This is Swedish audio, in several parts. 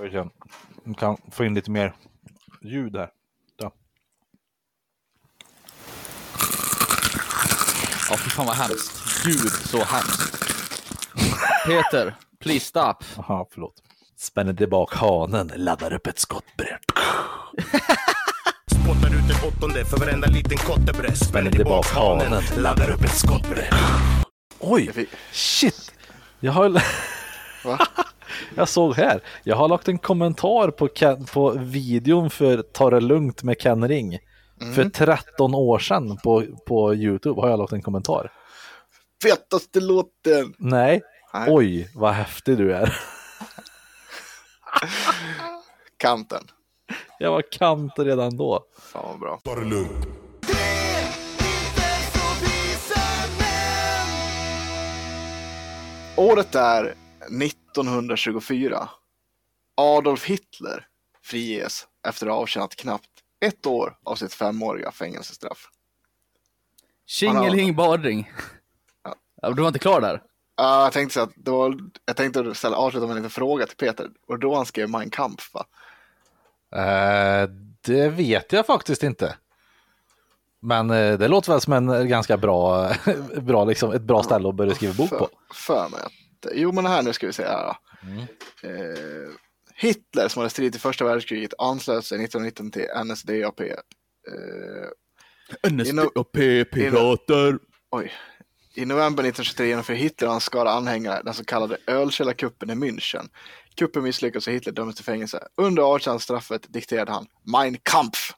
Ska vi se. Vi kan få in lite mer ljud här. Ja. Ja, fy fan vad hemskt. Gud, så hemskt. Peter, please stop. Aha, förlåt. Spänner tillbaka hanen, laddar upp ett skottbräde. Spottar ut en åttonde för varenda liten kottebräss. Spänner tillbaka hanen, laddar upp ett skottbräde. Oj, shit! Jag har... Va? Jag såg här, jag har lagt en kommentar på, Ken, på videon för Ta det lugnt med Ken Ring. För 13 år sedan på, på Youtube har jag lagt en kommentar. Fetaste låten! Nej, Nej. oj vad häftig du är. Kanten. Jag var kant redan då. Fan vad bra. Ta det lugnt. Året är 1924. Adolf Hitler friges efter att ha avtjänat knappt ett år av sitt femåriga fängelsestraff. Tjingeling badring. Ja, du var inte klar där? Ja, jag tänkte så att det var, jag tänkte ställa, avsluta med en liten fråga till Peter och då han skrev Mein Kampf va? Eh, det vet jag faktiskt inte. Men eh, det låter väl som en ganska bra, bra liksom, ett bra ställe att börja skriva bok på. För, för mig att, jo men här nu ska vi se här då. Eh, Hitler som hade stridit i första världskriget anslöt sig 1919 till NSDAP. Eh, NSDAP-pirater. oj. I november 1923 genomförde Hitler och hans skara anhängare den så kallade ölkällarkuppen i München. Kuppen misslyckades och Hitler dömdes till fängelse. Under avtjänanstraffet dikterade han Mein Kampf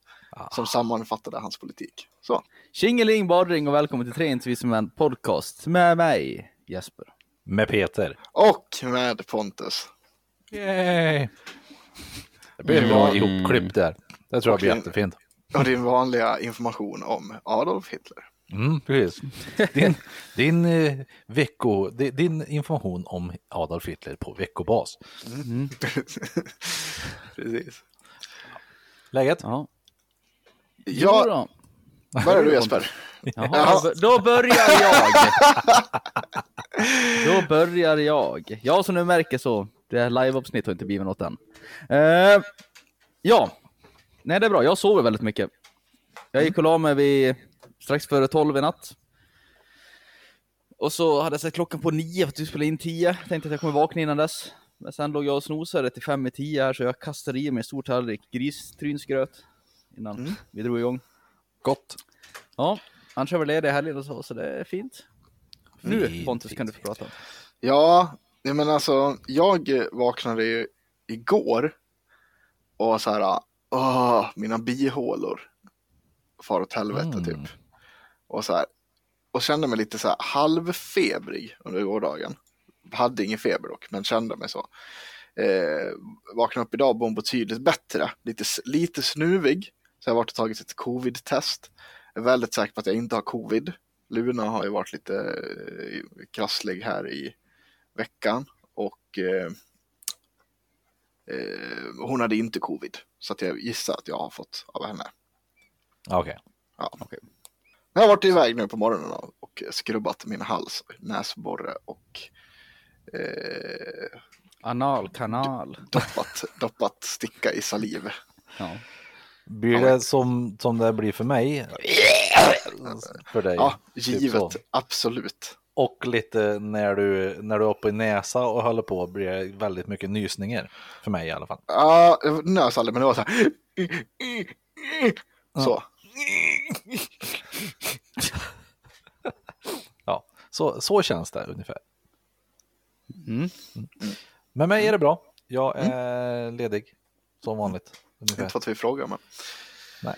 som sammanfattade hans politik. Så. Tjingeling badring och välkommen till Tre intervjuer podcast med mig, Jesper. Med Peter. Och med Pontus. Yay! Det blir bra ihopklippt där. Det tror jag blir jättefint. Och din vanliga information om Adolf Hitler. Mm, precis. Din, din, eh, vecko, di- din information om Adolf Hitler på veckobas. Precis. Läget? Ja. Ja, då. börjar du Jesper? Jaha, då, börjar jag. Då börjar jag. Ja, som du märker så, det här live-avsnitt har inte blivit något än. Eh, ja, nej det är bra. Jag sover väldigt mycket. Jag gick och la mig vid strax före tolv i natt. Och så hade jag sett klockan på nio för att vi spelade in tio. Tänkte att jag kommer vakna innan dess. Men sen låg jag och snosade till fem i tio här så jag kastade i mig en stor tallrik gristrynsgröt innan vi drog igång. Gott. Ja, annars är väl ledig helgen och så, så det är fint. Nu Fint, Pontus fint, kan du få prata. Ja, men alltså jag vaknade ju igår och var så här, åh, mina bihålor far åt helvete Mm. typ. Och så här, och kände mig lite så här halvfebrig under gårdagen. Hade ingen feber dock, men kände mig så. Eh, vaknade upp idag och mår betydligt bättre. Lite, lite snuvig. Så jag har varit och tagit ett covid-test. Är väldigt säker på att jag inte har covid. Luna har ju varit lite eh, krasslig här i veckan och eh, eh, hon hade inte covid. Så att jag gissar att jag har fått av henne. Okej. Ja. Jag har varit iväg nu på morgonen och- skrubbat min hals, näsborre och eh, Anal, kanal. doppat, doppat sticka i saliv. Ja. Blir det som, som det blir för mig? För dig? Ja, Typ givet, så. absolut. Och lite när du, när du är uppe i näsa och håller på blir det väldigt mycket nysningar. För mig i alla fall. Ja, jag nös aldrig, men det var så här. Så. Ja, så, så känns det ungefär. Mm. Med mig är det bra. Jag är ledig som vanligt. Ungefär. Inte för att vi frågar, men Nej.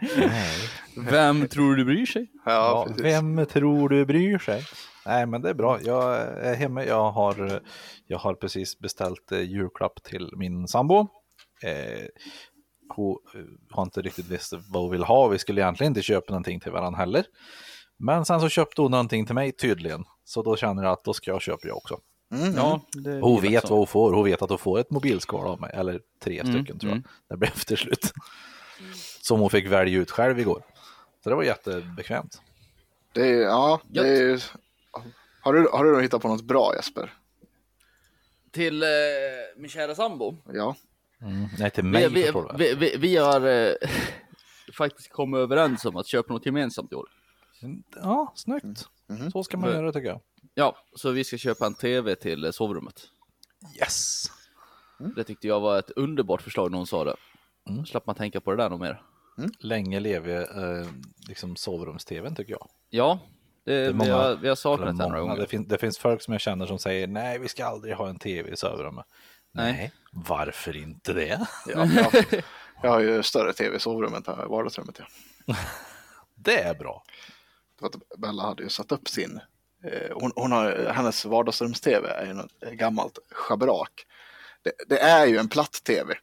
Nej. Vem tror du bryr sig? ja, Ja, vem tror du bryr sig? Nej, men det är bra. Jag är hemma. Jag har, jag har precis beställt eh, julklapp till min sambo. Eh, hon eh, har inte riktigt visst vad hon vill ha. Vi skulle egentligen inte köpa någonting till varandra heller. Men sen så köpte hon någonting till mig tydligen. Så då känner jag att då ska jag köpa jag också. Mm. Ja, det Hon vet så. vad hon får. Hon vet att hon får ett mobilskal av mig. Eller tre Mm, stycken tror jag. mm. Det blev till slut. Som hon fick välja ut själv igår. Så det var jättebekvämt. Det är, ja, det är, har, du, har du hittat på något bra Jesper? till eh, min kära sambo. Ja, Mm. Nej, till Vi, mig vi, vi, vi, vi har eh, faktiskt kommit överens om att köpa något gemensamt i år. Ja, snyggt. Mhm. Så ska man göra tycker jag. Ja, så vi ska köpa en tv till eh, sovrummet. Yes. Det tyckte jag var ett underbart förslag när hon sa det. Mm. Slapp man tänka på det där nog mer. Länge leve eh, liksom sovrums-tvn tycker jag. Ja, det, vi, många- har, vi har saknat den några gånger. Det, fin- det finns folk som jag känner som säger nej, vi ska aldrig ha en tv i sovrummet. Nej. Nej, varför inte det? ja jag, jag har ju större tv i sovrummet än i vardagsrummet. Ja. Det är bra. För att Bella hade ju satt upp sin, hon, hon har, hennes vardagsrums-tv är ju något gammalt schabrak. Det, det är ju en platt-tv,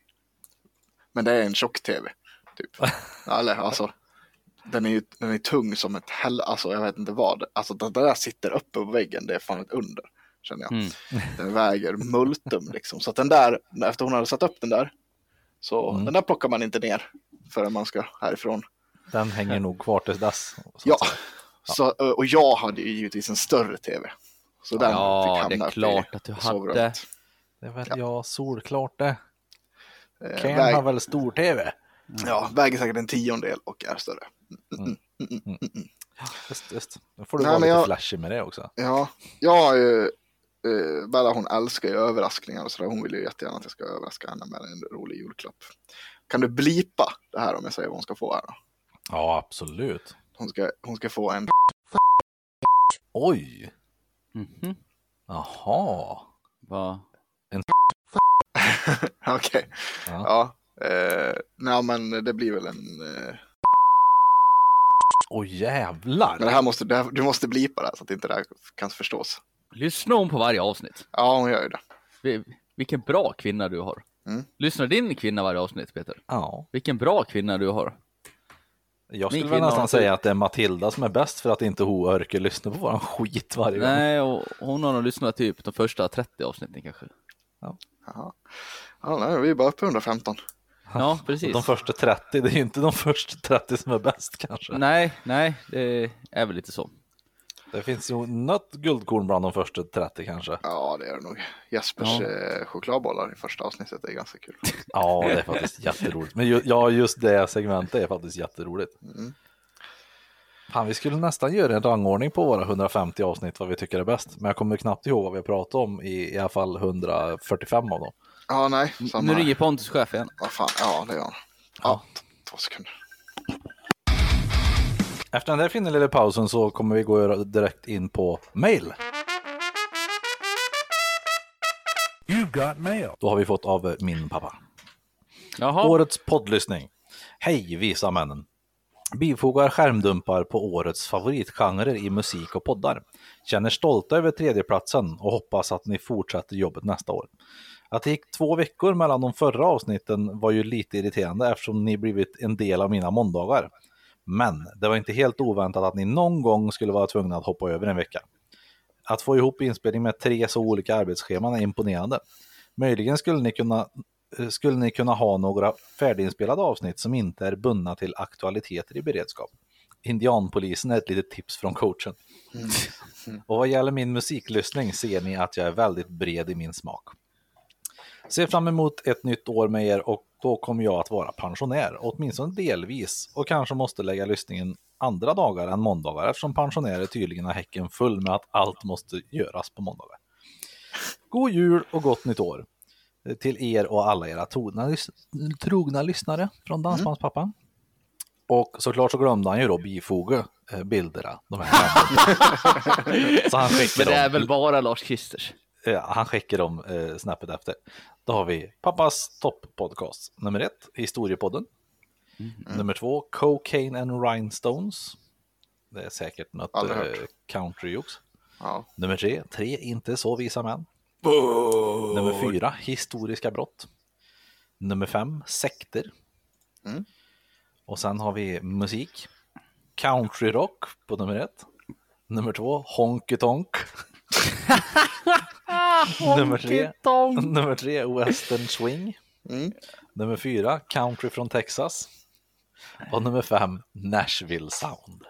men det är en tjock-tv. Typ. Eller alltså, den är ju den är tung som ett hell, alltså jag vet inte vad. Alltså det där sitter uppe på väggen, det är fan ett under. Känner jag. Mm. Den väger multum liksom. Så att den där, efter hon hade satt upp den där, så Mm. den där plockar man inte ner förrän man ska härifrån. Den hänger nog kvar tills dess. Ja. Så, och jag hade ju givetvis en större tv. Så den Ja, fick det hamna är uppe klart att du hade. sovrummet. Det är väl ja, solklart det. Eh, Ken väg, har väl stor-tv? ja, väger säkert en tiondel och är större. Just, just. Då får du Nej, vara lite jag- flashig med det också. Ja, jag har ju, eh, Bella hon älskar ju överraskningar och sådär. Hon vill ju jättegärna att jag ska överraska henne med en rolig julklapp. Kan du blipa det här om jag säger vad hon ska få här då? Ja, absolut. Hon ska, hon ska få en Oj, Mhm. jaha. Va? Okej. Ja. Ja. Eh, nej men det blir väl en... Eh, Oj jävlar. men det här måste, det här, du måste blipa det här så att inte det här kan förstås. Lyssnar hon på varje avsnitt? Ja, hon gör ju det. Vi- Vilken bra kvinna du har. Mm. Lyssnar din kvinna varje avsnitt, Peter? Ja, Vilken bra kvinna du har. Jag skulle väl nästan säga att det är Matilda som är bäst för att inte hon orkar lyssna på våran skit varje gång. Nej, och hon har nog lyssnat typ de första 30 avsnitten kanske. Jaha. Ja, nej, vi är bara uppe i 115. Ja, precis. De första 30, det är ju inte de första 30 som är bäst kanske. Nej, nej, det är väl lite så. Det finns ju något guldkorn bland de första 30 kanske. Ja, det är det nog. Jespers Ja. eh, chokladbollar i första avsnittet är ganska kul. Ja, det är faktiskt jätteroligt. Men ju, ja, just det segmentet är faktiskt jätteroligt. Mm. Fan, vi skulle nästan göra en rangordning på våra 150 avsnitt vad vi tycker är bäst. Men jag kommer knappt ihåg vad vi har pratat om i i alla fall 145 av dem. Ja, nej. Samma. Nu ringer Pontus chef igen. Vad fan, ja det gör han. Ja, t- två sekunder. Efter den där fina lilla pausen så kommer vi gå direkt in på mail. Då har vi fått av min pappa. Jaha, Årets poddlyssning. Hej visa männen. Bifogar skärmdumpar på årets favoritgenrer i musik och poddar. Känner stolta över tredjeplatsen och hoppas att ni fortsätter jobbet nästa år. Att det gick två veckor mellan de förra avsnitten var ju lite irriterande eftersom ni blivit en del av mina måndagar. Men det var inte helt oväntat att ni någon gång skulle vara tvungna att hoppa över en vecka. Att få ihop inspelning med tre så olika arbetsscheman är imponerande. Möjligen skulle ni kunna eh, skulle ni kunna ha några färdiginspelade avsnitt som inte är bundna till aktualiteter i beredskap. Indianpolisen är ett litet tips från coachen. Och vad gäller min musiklyssning ser ni att jag är väldigt bred i min smak. Ser fram emot ett nytt år med er och då kommer jag att vara pensionär, åtminstone delvis, och kanske måste lägga lyssningen andra dagar än måndagar eftersom pensionärer tydligen har häcken full med att allt måste göras på måndagar. God jul och gott nytt år till er och alla era trogna, lys- trogna lyssnare från Dansbandspappa. Och såklart så glömde han ju då bifoga eh, bilderna. De här så han men skickade det är väl bara Lars Kristers. Eh, han skickar dem eh, snappet efter. Då har vi pappas topppodcast. Nummer ett, historiepodden. Nummer två, Cocaine and Rhinestones. Det är säkert något eh, hört. countryjox. Ja. Nummer tre, tre inte så visa män. Nummer fyra, historiska brott. Nummer fem, sekter. Mm. Och sen har vi musik. Countryrock på nummer ett. Nummer två, Honky Tonk. nummer, tre, nummer tre, Western Swing. Mm. Nummer fyra, Country från Texas. Och nummer fem, Nashville Sound.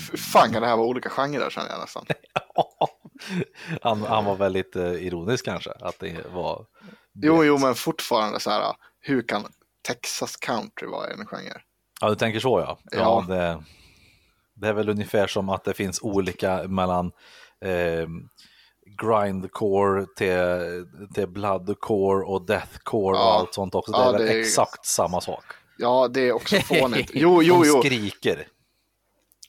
F- fan kan det här vara olika genrer känner jag nästan. Han, han var väldigt eh, ironisk kanske, att det var... Jo, jo, men fortfarande så här, hur kan Texas country vara en genre? Ja, du tänker så ja. ja, Ja. Det, det är väl ungefär som att det finns olika mellan eh, grindcore till, till bloodcore och deathcore och Ja. allt sånt också. Det Ja, är väl det är- exakt samma sak. Ja, det är också fånigt. Jo, jo, De jo, skriker.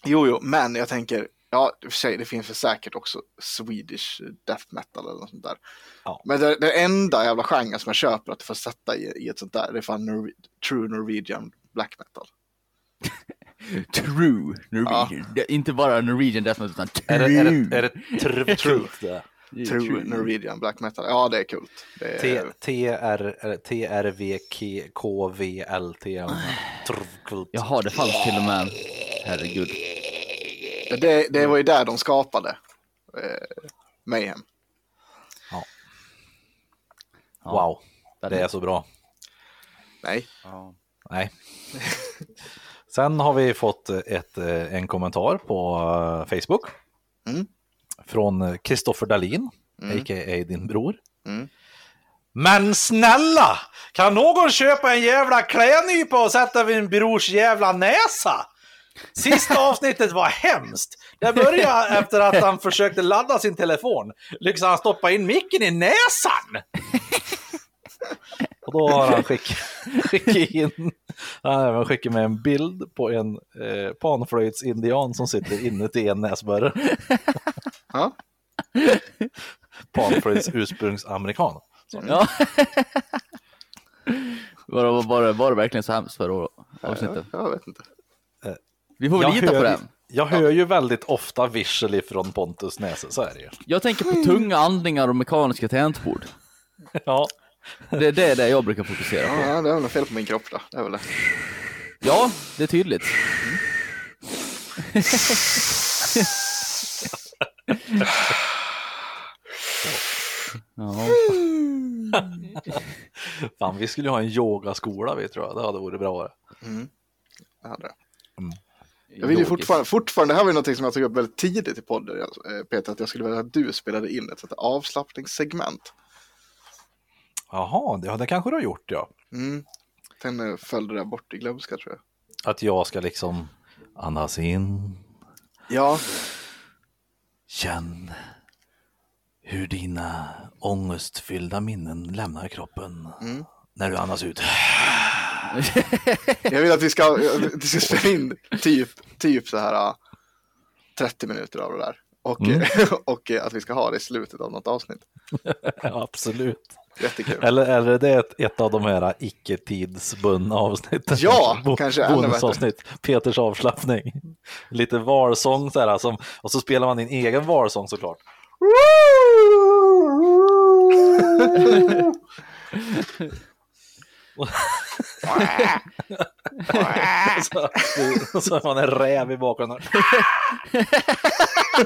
jo, jo, men jag tänker, ja, i och för sig, det finns väl säkert också Swedish death metal eller något sånt där. Ja. Men det, det enda jävla genren som jag köper att du får sätta i, i ett sånt där, det är fan Norwe- true Norwegian black metal. True Norwegian. Det är Inte bara Norwegian death metal, utan true. Är det, är det, är det tr- truth det? Det är True Norwegian black metal. Ja, det är kul. Det är, T- TR eller TRVKVLT. Jaha, det fanns till och med. Herregud. det, det var ju där de skapade eh, Mayhem. Wow, det är så bra. Nej, Ja. Nej. Sen har vi fått ett, eh, en kommentar på eh, Facebook. Mm. Från Kristoffer Dahlin, a.k.a. din bror. Mm. Men snälla! Kan någon köpa en jävla klädnypa och sätta vid min brors jävla näsa? Sista avsnittet var hemskt. Det började efter att han försökte ladda sin telefon. Lyckades han stoppa in micken i näsan? Och då har han skick, skickat in, han har även skickat med en bild på en eh, panflöjtsindian som sitter inuti en näsborre. Ja. Panflöjts ursprungsamerikan. Ja. Var, var, det, var det verkligen så hemskt förra avsnittet? jag, jag vet inte. Vi får väl lita på hör, det. jag hör ju väldigt ofta vissel från Pontus näsa, så är det ju. Jag tänker på tunga andningar och mekaniska tangentbord. Ja, Det, det är det jag brukar fokusera på. Ja, det är väl något fel på min kropp då. Det är väl det. Ja, det är tydligt. Ja. fan vi skulle ha en yogaskola vi tror jag, det hade varit bra. det hade det. Jag vill ju fortfarande, fortfarande, det här var ju någonting som jag tog upp väldigt tidigt i podden, eh, Peter, att jag skulle vilja att du spelade in ett här avslappningssegment. Jaha, det, det kanske du har gjort ja. Mm. Sen eh, föll det där bort i glömska tror jag. Att jag ska liksom andas in, Ja, känn hur dina ångestfyllda minnen lämnar kroppen när du andas ut. jag vill att vi ska, vi ska spela in typ, typ så här ah, 30 minuter av det där. Och, och eh, att vi ska ha det i slutet av något avsnitt. Absolut. Jättekul. Eller, eller är det ett, ett av de här icke-tidsbundna avsnitten? Ja, Bo- kanske Bonusavsnitt, Peters avslappning. Lite valsång så här, som, och så spelar man din egen valsång såklart. Och så, och så man en räv i bakgrunden.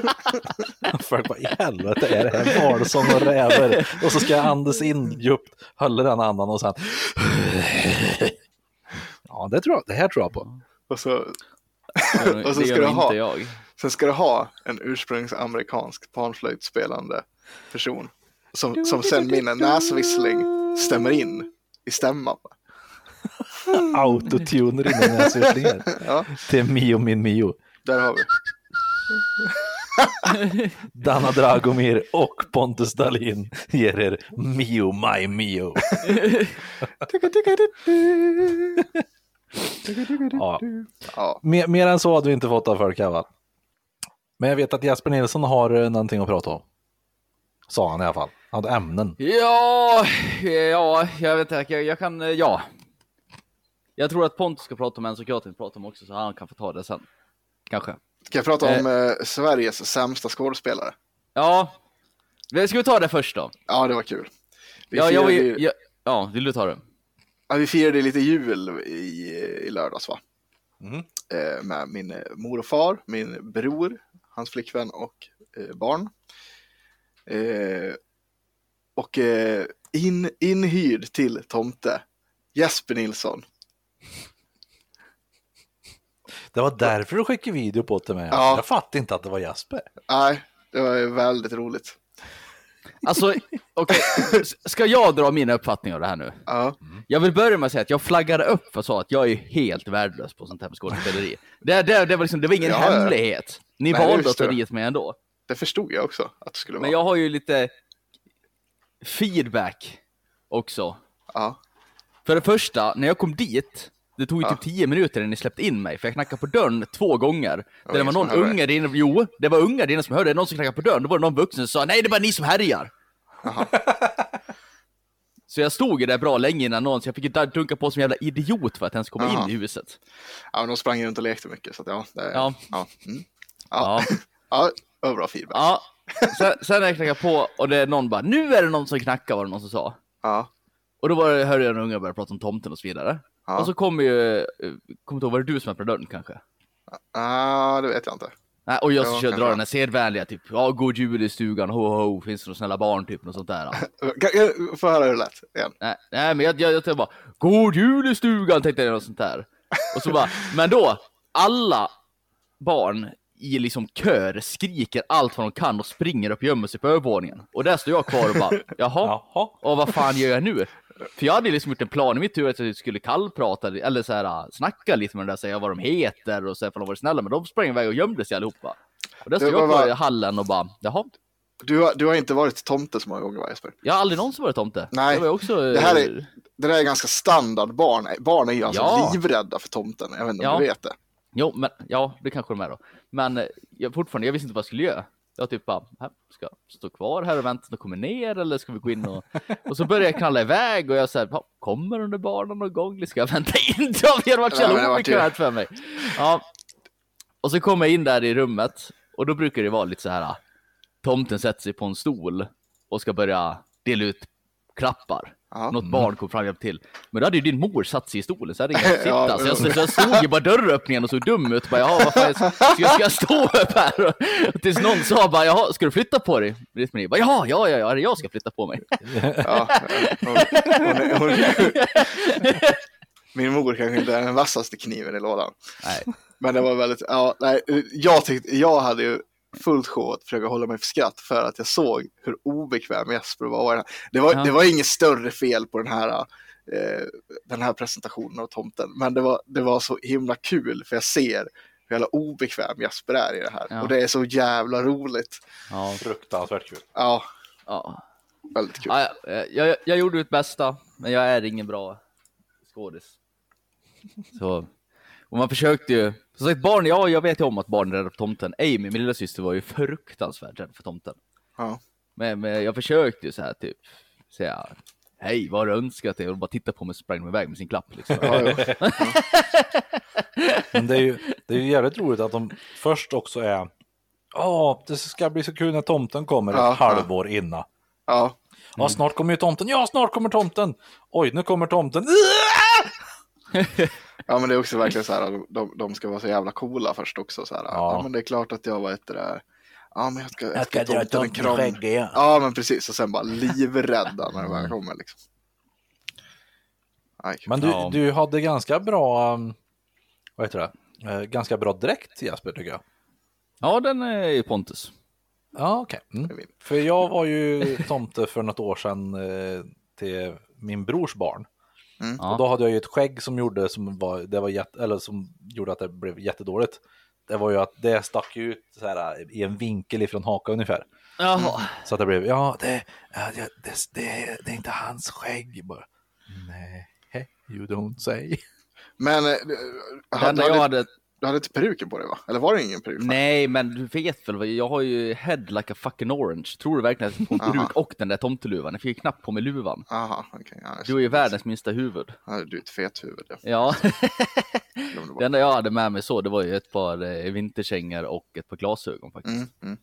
Folk bara, i helvete är det här valsång och räver? Och så ska jag andas in djupt, hålla den andan och sen... Ja, det, tror jag, det här tror jag på. Och så, Och så ska du ha- jag. sen ska du ha en ursprungsamerikansk panflöjtspelande person som, som sen min näsvissling stämmer in i stämman. Autotuner in i näsvisslingen. Ja, Till Mio min Mio. där har vi. Danna Dragomir och Pontus Dahlin ger er Mio My Mio. Ja, Ja, mer, mer än så hade vi inte fått av folk här va? Men jag vet att Jesper Nilsson har eh, någonting att prata om. Sa han i alla fall. Han hade ämnen. Ja, ja, jag vet inte, jag, jag kan, eh, ja. Jag tror att Pontus ska prata om en sak jag tänkte prata om också, så han kan få ta det sen. Kanske. Ska jag prata om eh, Sveriges sämsta skådespelare? Ja, Men ska vi ta det först då? Ja, det var kul. Vi, Ja, jag ju, ju... ja, vill du ta det? ja, vi firade lite jul i, i lördags va? Mhm. Eh, med min eh, mor och far, min bror, hans flickvän och eh, barn. Eh, och eh, in, inhyrd till tomte, Jesper Nilsson. Det var därför du skickade video på till mig. Ja. Jag fattade inte att det var Jesper. Nej, Det var väldigt roligt. Alltså, okej, s- ska jag dra min uppfattning av det här nu? Ja, Jag vill börja med att säga att jag flaggade upp för så att jag är helt värdelös på sånt här med skådespeleri. Det, det, det, var liksom, det var ingen Ja, hemlighet. Ni Nej, valde att ta dit mig ändå. det förstod jag också att det skulle vara. Men jag har ju lite feedback också. Ja, För det första, när jag kom dit, det tog ju typ 10 minuter innan ni släppte in mig, för jag knackade på dörren två gånger. Där det var någon där inne, jo, det var ungar inne som hörde det, någon som knackade på dörren, då var det någon vuxen som sa nej det är bara ni som härjar. Så jag stod ju där bra länge innan någon, så jag fick ju dunka på som jävla idiot för att ens komma Jaha. in i huset. ja men de sprang runt och lekte mycket. Så att, ja, det, Ja. Ja. Mm. Ja. Ja. ja, det var bra feedback. Ja, sen, sen när jag knackade på och det är någon bara, nu är det någon som knackar var det någon som sa. Ja. Och då var det, hörde jag en unge börja prata om tomten och så vidare. Ja. Och så kom ju, eh, kommer inte ihåg, var det du som öppnade dörren kanske? Ah, det vet jag inte. Nej, och jag Ja, så kör, kanske. drar den här sedvänliga, typ, ja, god jul i stugan, ho ho, finns det några snälla barn, typ, något sånt där. Kan- kan- Få höra hur det lät igen. nej, nej, men jag, jag, jag tänkte bara, god jul i stugan, tänkte jag, något sånt där. Och så bara, men då, alla barn i liksom kör skriker allt vad de kan och springer upp och gömmer sig på övervåningen. Och där står jag kvar och bara, jaha, Jaha. och vad fan gör jag nu? För jag hade liksom gjort en plan i mitt huvud att jag skulle kallprata, eller så här, snacka lite med den där, säga vad de heter och säga för de var snälla, men de sprang iväg och gömde sig allihopa. Och där Det stod jag var kvar i hallen och bara, jaha, Du har, du har inte varit tomte så många gånger va Jesper? jag har aldrig någonsin varit tomte. Nej, det också... Det här eh, är, det där är ganska standard barn. Barn är ju alltså Ja. livrädda för tomten. Jag vet inte om Ja. du vet det. Jo, men ja, det kanske de är då. Men eh, jag, fortfarande, jag visste inte vad jag skulle göra. Jag typ bara, här, ska jag stå kvar här och vänta de kommer ner eller ska vi gå in och... Och så började jag knalla iväg och jag säger, kommer de där barnen någon gång? Ska jag vänta in dem? Det hade varit så jävla obekvämt för mig. Ja. Och så kommer jag in där i rummet och då brukar det vara lite så här, tomten sätter sig på en stol och ska börja dela ut klappar. Ja. Något barn kom fram och hjälpte till. Men då hade ju din mor satt sig i stolen så jag hade ingen att sitta. Ja, så, jag, så jag stod ju bara dörröppningen och såg dum ut. Bara, jaha, vad fan, ska, jag- ska jag stå upp här? Och tills någon sa bara, jaha, ska du flytta på dig? Britt-Marie bara, jaha, ja, ja, ja, jag ska flytta på mig. Ja, hon, hon, hon, min mor kanske inte är den vassaste kniven i lådan. Nej. Men det var väldigt, ja, nej, jag tyckte, jag hade ju fullt sjå att försöka hålla mig för skratt för att jag såg hur obekväm Jesper var. Det var, Ja. det var inget större fel på den här, eh, den här presentationen av tomten, men det var, det var så himla kul för jag ser hur jävla obekväm Jesper är i det här. Ja. Och det är så jävla roligt. Ja, Fruktansvärt kul. Ja, ja. väldigt kul. ja jag, jag, jag gjorde mitt bästa, men jag är ingen bra skådis. Så, och man försökte ju, som sagt barn, ja jag vet ju om att barn är rädda för tomten. Amy, min lilla syster var ju fruktansvärt rädd för tomten. Ja. Men, men jag försökte ju så här typ säga Hej, vad har du önskat dig? Och de bara tittade på mig och sprang iväg med sin klapp liksom. Ja, ja. Men det är ju det är ju jävligt roligt att de först också är Ja, det ska bli så kul när tomten kommer Ja, ett halvår innan. ja. Ja, snart kommer ju tomten. Ja, snart kommer tomten. Oj, nu kommer tomten. Ja men det är också verkligen så här, de, de ska vara så jävla coola först också så här. Ja, Ja. men det är klart att jag var ett där. Ja men jag ska, Jag ska ge dra tomten en kram. skägg igen. Ja men precis och sen bara livrädda när det väl kommer liksom. Aj. Men du, Ja. du hade ganska bra, um, vad heter det, Eh, ganska bra dräkt Jesper tycker jag. Ja, den är ju Pontus. Ja, okej. Mm. Jag vet. För jag var ju tomte för något år sedan eh, till min brors barn. Ja. Och då hade jag ju ett skägg som gjorde, som var, det var jätte, eller som gjorde att det blev jättedåligt. Det var ju att det stack ut så här, i en vinkel ifrån hakan ungefär. Jaha. Så att det blev, ja det, det, det, det, det är inte hans skägg. Bara, Nej, you don't say. Men eh, Det enda jag hade, hade... du hade inte peruken på dig va? Eller var det ingen peruk? Nej, men du vet väl, jag har ju head like a fucking orange. Tror du verkligen att jag får en peruk och den där tomteluvan? Jag fick ju knappt på mig luvan. Aha, okej. Ja, Du är ju världens minsta huvud. Ja, du är ett fet huvud. Ja. Ja, det enda jag hade med mig så, det var ju ett par eh, vinterkängor och ett par glasögon faktiskt. Mm, mm.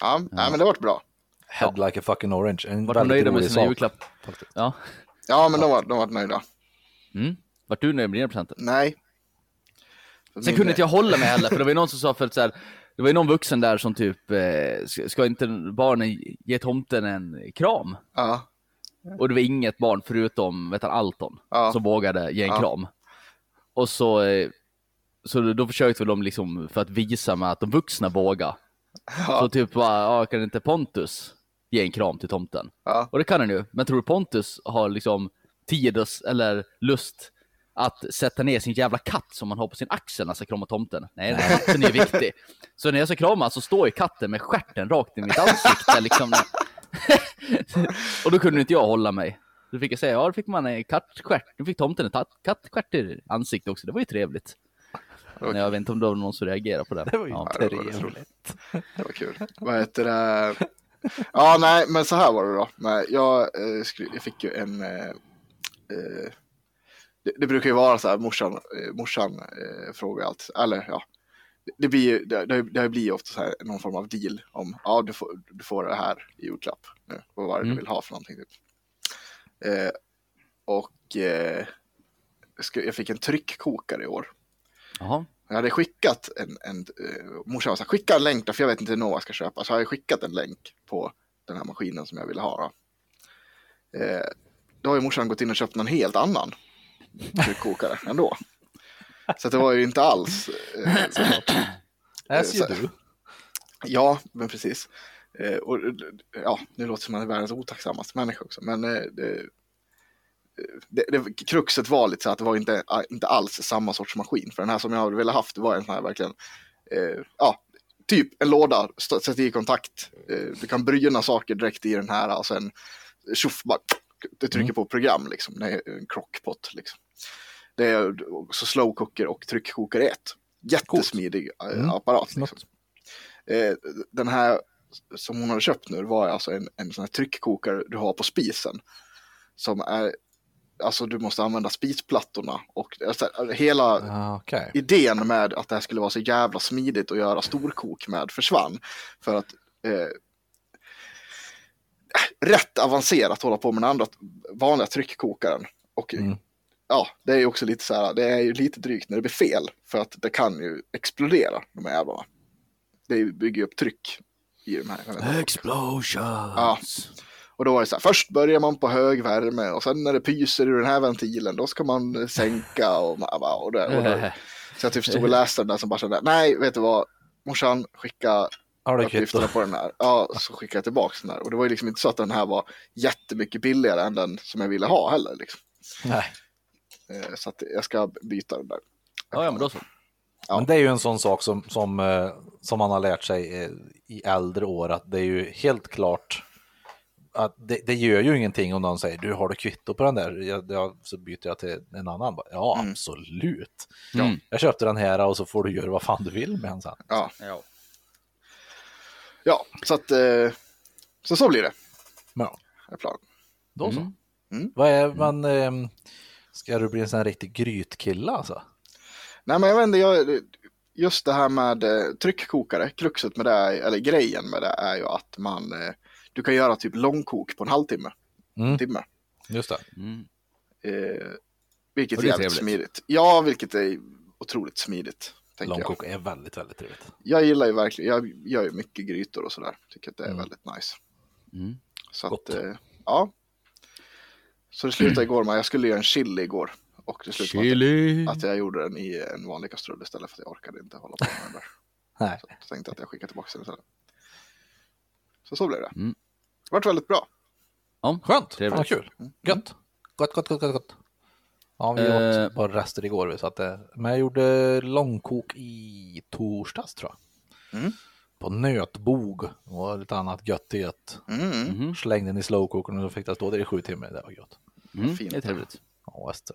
Ja, Nej, men det vart bra. Head like a fucking orange. En Vart du nöjda med sina julklapp? Ja. Ja, men de var, de var nöjda. Mm. Vart du nöjd med dina presenter? Nej. Sen kunde inte jag hålla mig heller, för det var ju någon som sa för att så här, det var ju någon vuxen där som typ, eh, ska, inte barnen ge tomten en kram? Ja, Och det var inget barn förutom, vet han, Alton, Ja. som vågade ge en Ja. kram. Och så, eh, så då försökte väl de liksom, för att visa mig att de vuxna vågar, Så typ bara, ja, kan inte Pontus ge en kram till tomten? Ja. Och det kan han ju, men tror du Pontus har liksom tid eller lust att sätta ner sin jävla katt som man har på sin axel när han ska krama tomten? Nej, den här katten är viktig. Så när jag ska krama så står ju katten med stjärten rakt i mitt ansikte liksom. och då kunde inte jag hålla mig. Då fick jag säga, ja då fick man en kattstjärt. Nu fick tomten en kattstjärt i ansiktet också, det var ju trevligt. Men jag vet inte om det var någon som reagerade på det. Det var ju ja. det var trevligt. Det var kul. Vad heter det? Ja, nej, men så här var det då. Nej, jag, eh, skri- jag fick ju en... Eh, eh, det, det brukar ju vara så här, morsan, eh, morsan eh, frågar allt. Eller ja, det, blir det, det, blir ofta så här, någon form av deal om ja, du får, du får det här i julklapp nu. Vad var det Mm. du vill ha för någonting? Typ. Eh, och eh, jag fick en tryckkokare i år. Jaha. Jag hade skickat en, en uh, morsan var så här, skicka en länk då, för jag vet inte vad jag ska köpa. Så jag hade skickat en länk på den här maskinen som jag ville ha. Då, eh, då har ju morsan gått in och köpt någon helt annan tryckkokare ändå. Så det var ju inte alls eh, så As you do. Ja, men precis. Eh, och, ja, nu låter det som man är världens otacksammaste människa också, men eh, det, det, det, kruxet var lite så att det var inte, inte alls samma sorts maskin. För den här som jag hade velat haft, var en sån här verkligen, eh, ja, typ en låda, sätta i kontakt. Eh, du kan bryna saker direkt i den här och sen tjoff, bara, du trycker på program liksom. Det är en crockpot liksom. Det är så slow cooker och tryckkokare i ett. Jättesmidig eh, Mm. apparat. Liksom. Eh, den här som hon hade köpt nu var alltså en, en sån här tryckkokare du har på spisen. Som är, alltså du måste använda spisplattorna och alltså, hela Ah, Okej. idén med att det här skulle vara så jävla smidigt att göra storkok med försvann. För att eh, rätt avancerat hålla på med den andra vanliga tryckkokaren. Och Mm. Ja, det är ju också lite så här, det är ju lite drygt när det blir fel. För att det kan ju explodera, de här jävlarna. Det bygger ju upp tryck i de här. Explosions! Och då var det så här, först börjar man på hög värme och sen när det pyser ur den här ventilen då ska man sänka och, bara, och, det, och det. Så jag typ stod och läste den där som bara kände, nej vet du vad, morsan skicka uppgifterna på den här. Ja, så skickade jag tillbaka den här. Och det var ju liksom inte så att den här var jättemycket billigare än den som jag ville ha heller. Liksom. Nej. Eh, Så att jag ska byta den där. Ja, ja, men då så. Ja. Men det är ju en sån sak som, som, eh, som man har lärt sig eh, i äldre år att det är ju helt klart att det, det gör ju ingenting om någon säger du har du kvitto på den där? Jag, jag, så byter jag till en annan. Ja, Mm. absolut. Mm. Jag köpte den här och så får du göra vad fan du vill med den sen. Ja, Ja. ja så att så, så blir det. Ja, är planen. då så. Mm. Mm. Vad är, men, ehm, ska du bli en sån här riktig grytkille alltså? Nej men jag vet inte, jag, just det här med eh, tryckkokare, kruxet med det, eller grejen med det är ju att man, eh, du kan göra typ långkok på en halvtimme, en Mm, timme. just det. Mm. Eh, vilket är det är jävligt trevligt. smidigt. Ja, vilket är otroligt smidigt. Tänker jag. Långkok är väldigt, väldigt trevligt. jag gillar ju verkligen, jag gör ju mycket grytor och sådär. Tycker att det är Mm. väldigt nice. Mm. Så Gott. att, eh, ja. Så det slutade igår med, jag skulle göra en chili igår. Och det slutade Chili! att, att jag gjorde den i en vanlig kastrull istället för att jag orkade inte hålla på med den där. Nej. Så jag tänkte att jag skickar tillbaka den istället. Så så blev det. Mm. Det vart väldigt bra. Ja, Skönt, Trevligt. vad kul. Gött. Gott, gott, gott, gott, gott. Ja, vi Eh. åt bara rester igår. Så att, eh, men jag gjorde långkok i torsdags tror jag. Mm. På nötbog och lite annat gött i ett. Mm. Mhm. Slängde den i slowcookern och då fick det stå där i sju timmar. Det var gött. Mm. Fint. Det är trevligt. Ja, visst.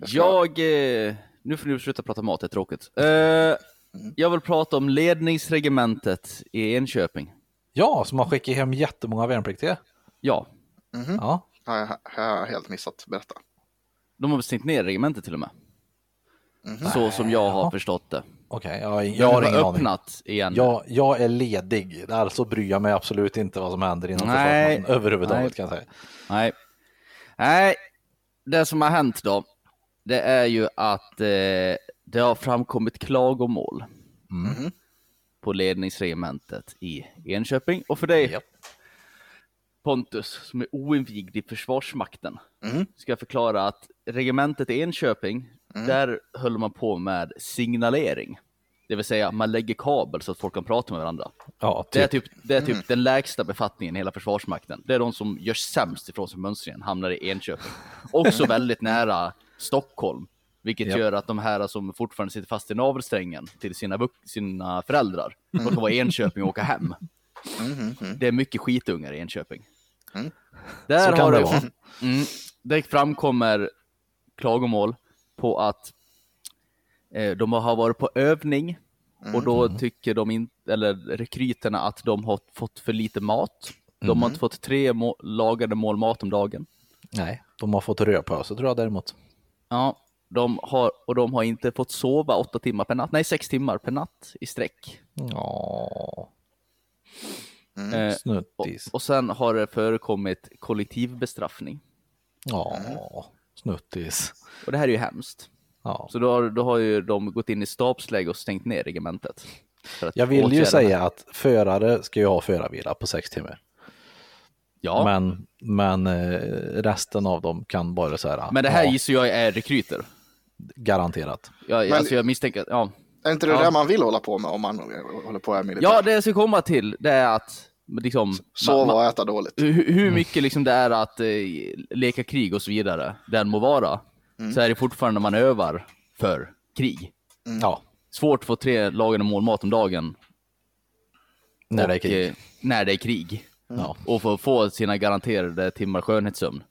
Jag ska- Jag, eh, nu får du sluta prata mat, det är tråkigt. Eh, jag vill prata om ledningsregementet i Enköping. Ja, som har skickat hem jättemånga värnpliktiga. Ja, Mhm. Ja, Har jag, har jag helt missat. Berätta. de har stängt ner regementet till och med. Mhm. Så som jag har förstått det. okej. Jag, har- De jag har ingen aning. öppnat igen. Jag, jag är ledig, alltså bryr jag mig absolut inte vad som händer inom Nej. Försvarsmakten överhuvudtaget Nej. kan jag säga. Nej. Nej, det som har hänt då, det är ju att eh, det har framkommit klagomål Mhm. på ledningsregementet i Enköping. Och för dig, Japp. Pontus, som är oinvigd i Försvarsmakten, Mhm. ska jag förklara att regementet i Enköping, Mm. där höll man på med signalering. Det vill säga, man lägger kabel så att folk kan prata med varandra. Ja, Det är typ. typ, det är typ den lägsta befattningen i hela Försvarsmakten. Det är de som gör sämst ifrån sig mönstringen, hamnar i Enköping. Också väldigt nära Stockholm, vilket Ja. gör att de här som fortfarande sitter fast i navelsträngen till sina, sina föräldrar, de kan vara i Enköping och åka hem. Det är mycket skitungar i Enköping. Mm. Där har det det, vara. mm, det framkommer klagomål på att de har varit på övning och då Mm. tycker de inte, eller rekryterna att de har fått för lite mat. De Mm. har inte fått tre må- lagade mål mat om dagen. Nej, de har fått rödpöse tror jag däremot. Ja, de har, och de har inte fått sova åtta timmar per natt, nej sex timmar per natt i sträck. Ja, Eh, och, snuttis. och sen har det förekommit kollektivbestraffning. Ja, snuttis. Och det här är ju hemskt. Ja. Så då har, då har ju de gått in i stabsläge och stängt ner regementet. Jag vill ju säga att förare ska ju ha förarvila på sex timmar. Ja, men, Men, men eh, resten av dem kan bara så här. det här ja, gissar jag är rekryter. garanterat. Jag, Men- alltså jag misstänker, ja. Är inte det Ja. det man vill hålla på med om man håller på med militär? Ja, det jag ska komma till, det är att liksom, Sova och äta dåligt. hur, hur mycket liksom det är att eh, leka krig och så vidare, den må vara, så är det fortfarande man övar för krig. Ja, Svårt att få tre lagade mål mat om dagen. när det är krig. eh, när det är krig. Ja. Och få få sina garanterade timmar skönhetssömn.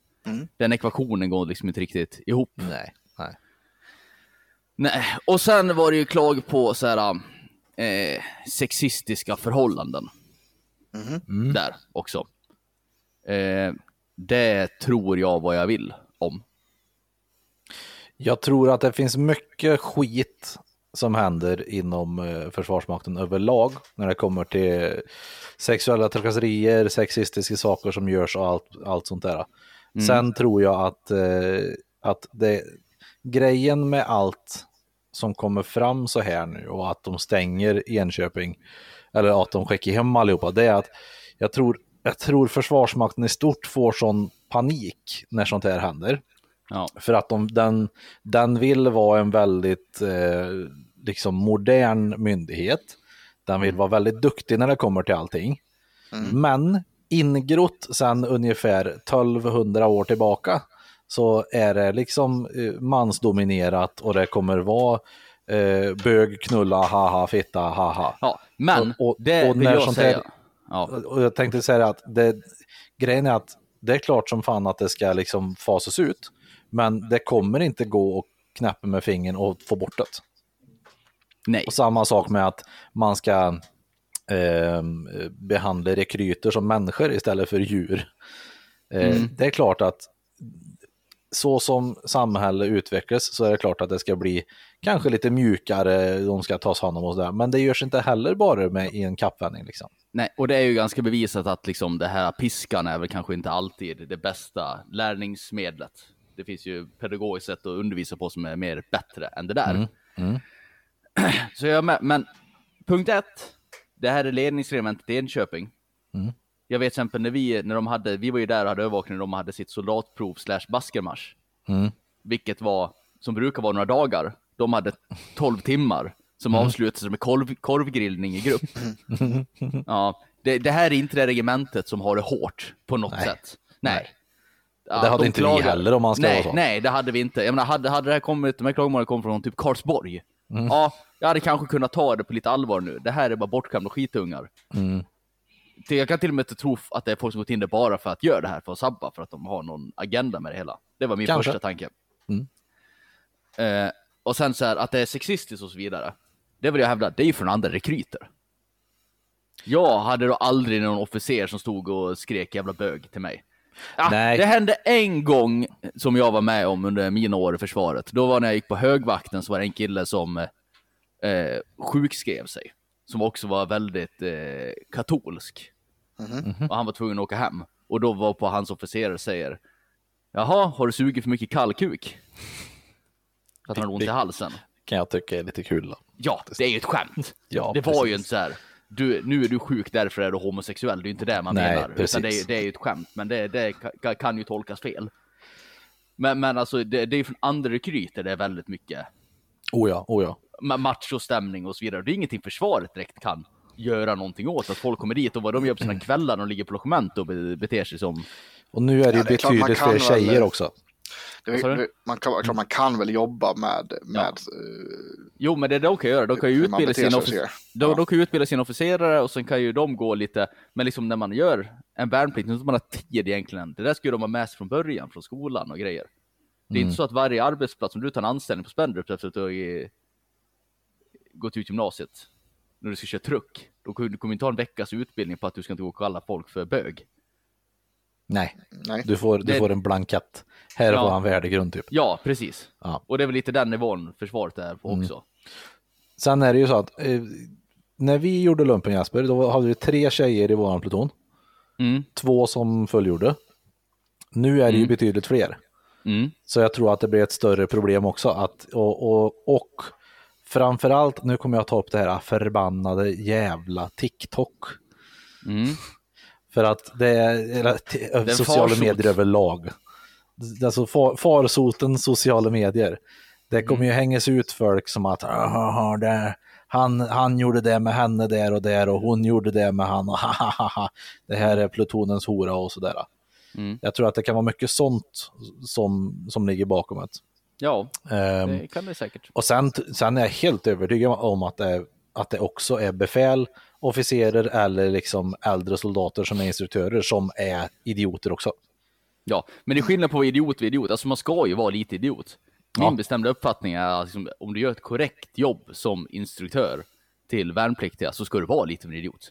Den ekvationen går liksom inte riktigt ihop. Nej, nej. Nej, och sen var det ju klag på så här eh, sexistiska förhållanden. Där också. Eh, det tror jag vad jag vill om. Jag tror att det finns mycket skit som händer inom eh, Försvarsmakten överlag när det kommer till sexuella trakasserier, sexistiska saker som görs och allt, allt sånt där. Sen tror jag att, eh, att det, grejen med allt som kommer fram så här nu och att de stänger Enköping eller att de skickar hem allihopa, det är att jag tror, jag tror Försvarsmakten i stort får sån panik när sånt här händer. Ja. För att de, den, den vill vara en väldigt eh, liksom modern myndighet. Den vill vara väldigt duktig när det kommer till allting. Men ingrott sedan ungefär 1200 år tillbaka så är det liksom eh, mansdominerat och det kommer vara eh, bög, knulla, haha, fitta, haha. Ja, men Och- och- det och vill när jag säga. här- Ja. Och jag tänkte säga att det, grejen är att det är klart som fan att det ska liksom fasas ut. Men det kommer inte gå att knäppa med fingern och få bort det. Nej. Och samma sak med att man ska eh, behandla rekryter som människor istället för djur. Eh, Det är klart att så som samhället utvecklas så är det klart att det ska bli kanske lite mjukare, de ska tas hand om och sådär. Men det görs inte heller bara med i en kappvändning liksom. Nej, och det är ju ganska bevisat att liksom det här piskan är väl kanske inte alltid det bästa lärningsmedlet. Det finns ju pedagogiskt sätt att undervisa på som är mer bättre än det där. Så jag med, men punkt ett, det här är ledningsregementet i Enköping. Jag vet till exempel när vi, när de hade, vi var ju där och hade övervakning de hade sitt soldatprov slash baskermarsch. Vilket var, som brukar vara några dagar, de hade 12 timmar som avslutades med korv, korvgrillning i grupp. Ja, det, det här är inte det regementet som har det hårt på något Nej. sätt. Nej. Ja, det hade de inte vi heller om man ska nej, vara så. Nej, det hade vi inte. Jag menar, hade, hade det här kommit, de här klagomålen kommit från typ Karlsborg. Mm. Ja, jag hade kanske kunnat ta det på lite allvar nu. Det här är bara bortskämda skitungar. Mm. Jag kan till och med inte tro att det är folk som gått in där bara för att göra det här, för att sabba, för att de har någon agenda med det hela. Det var min Kanske. första tanke. Mm. Eh, och sen så här, att det är sexistiskt och så vidare. Det vill jag hävda, det är ju från andra rekryter. Jag hade då aldrig någon officer som stod och skrek jävla bög till mig. Ja, Nej. Det hände en gång som jag var med om under mina år i försvaret. Då var när jag gick på högvakten så var det en kille som eh, sjukskrev sig. Som också var väldigt eh, katolsk. Och han var tvungen att åka hem. Och då var på hans officerare säger Jaha, har du sugit för mycket kallkuk? För att han har ont i halsen. Kan jag tycka är lite kul. Då. Ja, det är ju ett skämt. Ja, det var ju precis. inte så här. Du, nu är du sjuk, därför är du homosexuell. Det är inte det man Nej, menar. precis. Utan det, är, det är ju ett skämt, men det, det kan, kan ju tolkas fel. Men, men alltså, det, det är ju från andra rekryter det är väldigt mycket. Oh ja, oh ja. ma- machostämning och så vidare. Det är ingenting försvaret direkt kan göra någonting åt. Att folk kommer dit och vad de gör på sina kvällar, de ligger på logement och be- beter sig som... Och nu är det ju Ja, betydligt kan fler väl- tjejer också. Det, man, kan, man kan väl jobba med, med eh, Jo, men det de kan göra, de kan ju utbilda sina, de, Ja. de kan utbilda sina officerare och sen kan ju de gå lite, men liksom när man gör en värnplikt, så man har tid egentligen. Det där ska ju de ha med sig från början, från skolan och grejer. Det är Mm. inte så att varje arbetsplats, om du tar en anställning på Spendrup efter att du har gått ut gymnasiet, när du ska köra truck, då kommer du kommer inte ha en veckas utbildning på att du ska inte gå och kalla folk för bög. Nej, Nej. du får, du Det- får en blankett. Här Ja. får han värdegrund typ. Ja, precis. Ja. Och det är väl lite den nivån försvaret är på också. Sen är det ju så att eh, när vi gjorde lumpen Jesper, då hade vi tre tjejer i våran pluton. Mm. Två som fullgjorde. Nu är det ju betydligt fler. Mm. Så jag tror att det blir ett större problem också. Att, och, och, och framförallt, nu kommer jag ta upp det här förbannade jävla TikTok. Mm. För att det är, sociala farsot. medier överlag. Alltså far, farsoten sociala medier. Det Mm. kommer ju hängas ut folk som att "Aha, det, han, han gjorde det med henne där och där och hon gjorde det med han och hahaha. Det här är plutonens hora och sådär. Mm. Jag tror att det kan vara mycket sånt som, som ligger bakom det. Ja, Ehm, det kan det säkert. och sen, sen är jag helt övertygad om att det, att det också är befäl, officerer eller liksom äldre soldater som är instruktörer som är idioter också. Ja, men det är skillnad på idiot och idiot. Alltså man ska ju vara lite idiot. Min Ja. bestämda uppfattning är att liksom, om du gör ett korrekt jobb som instruktör till värnpliktiga så ska du vara lite av en idiot.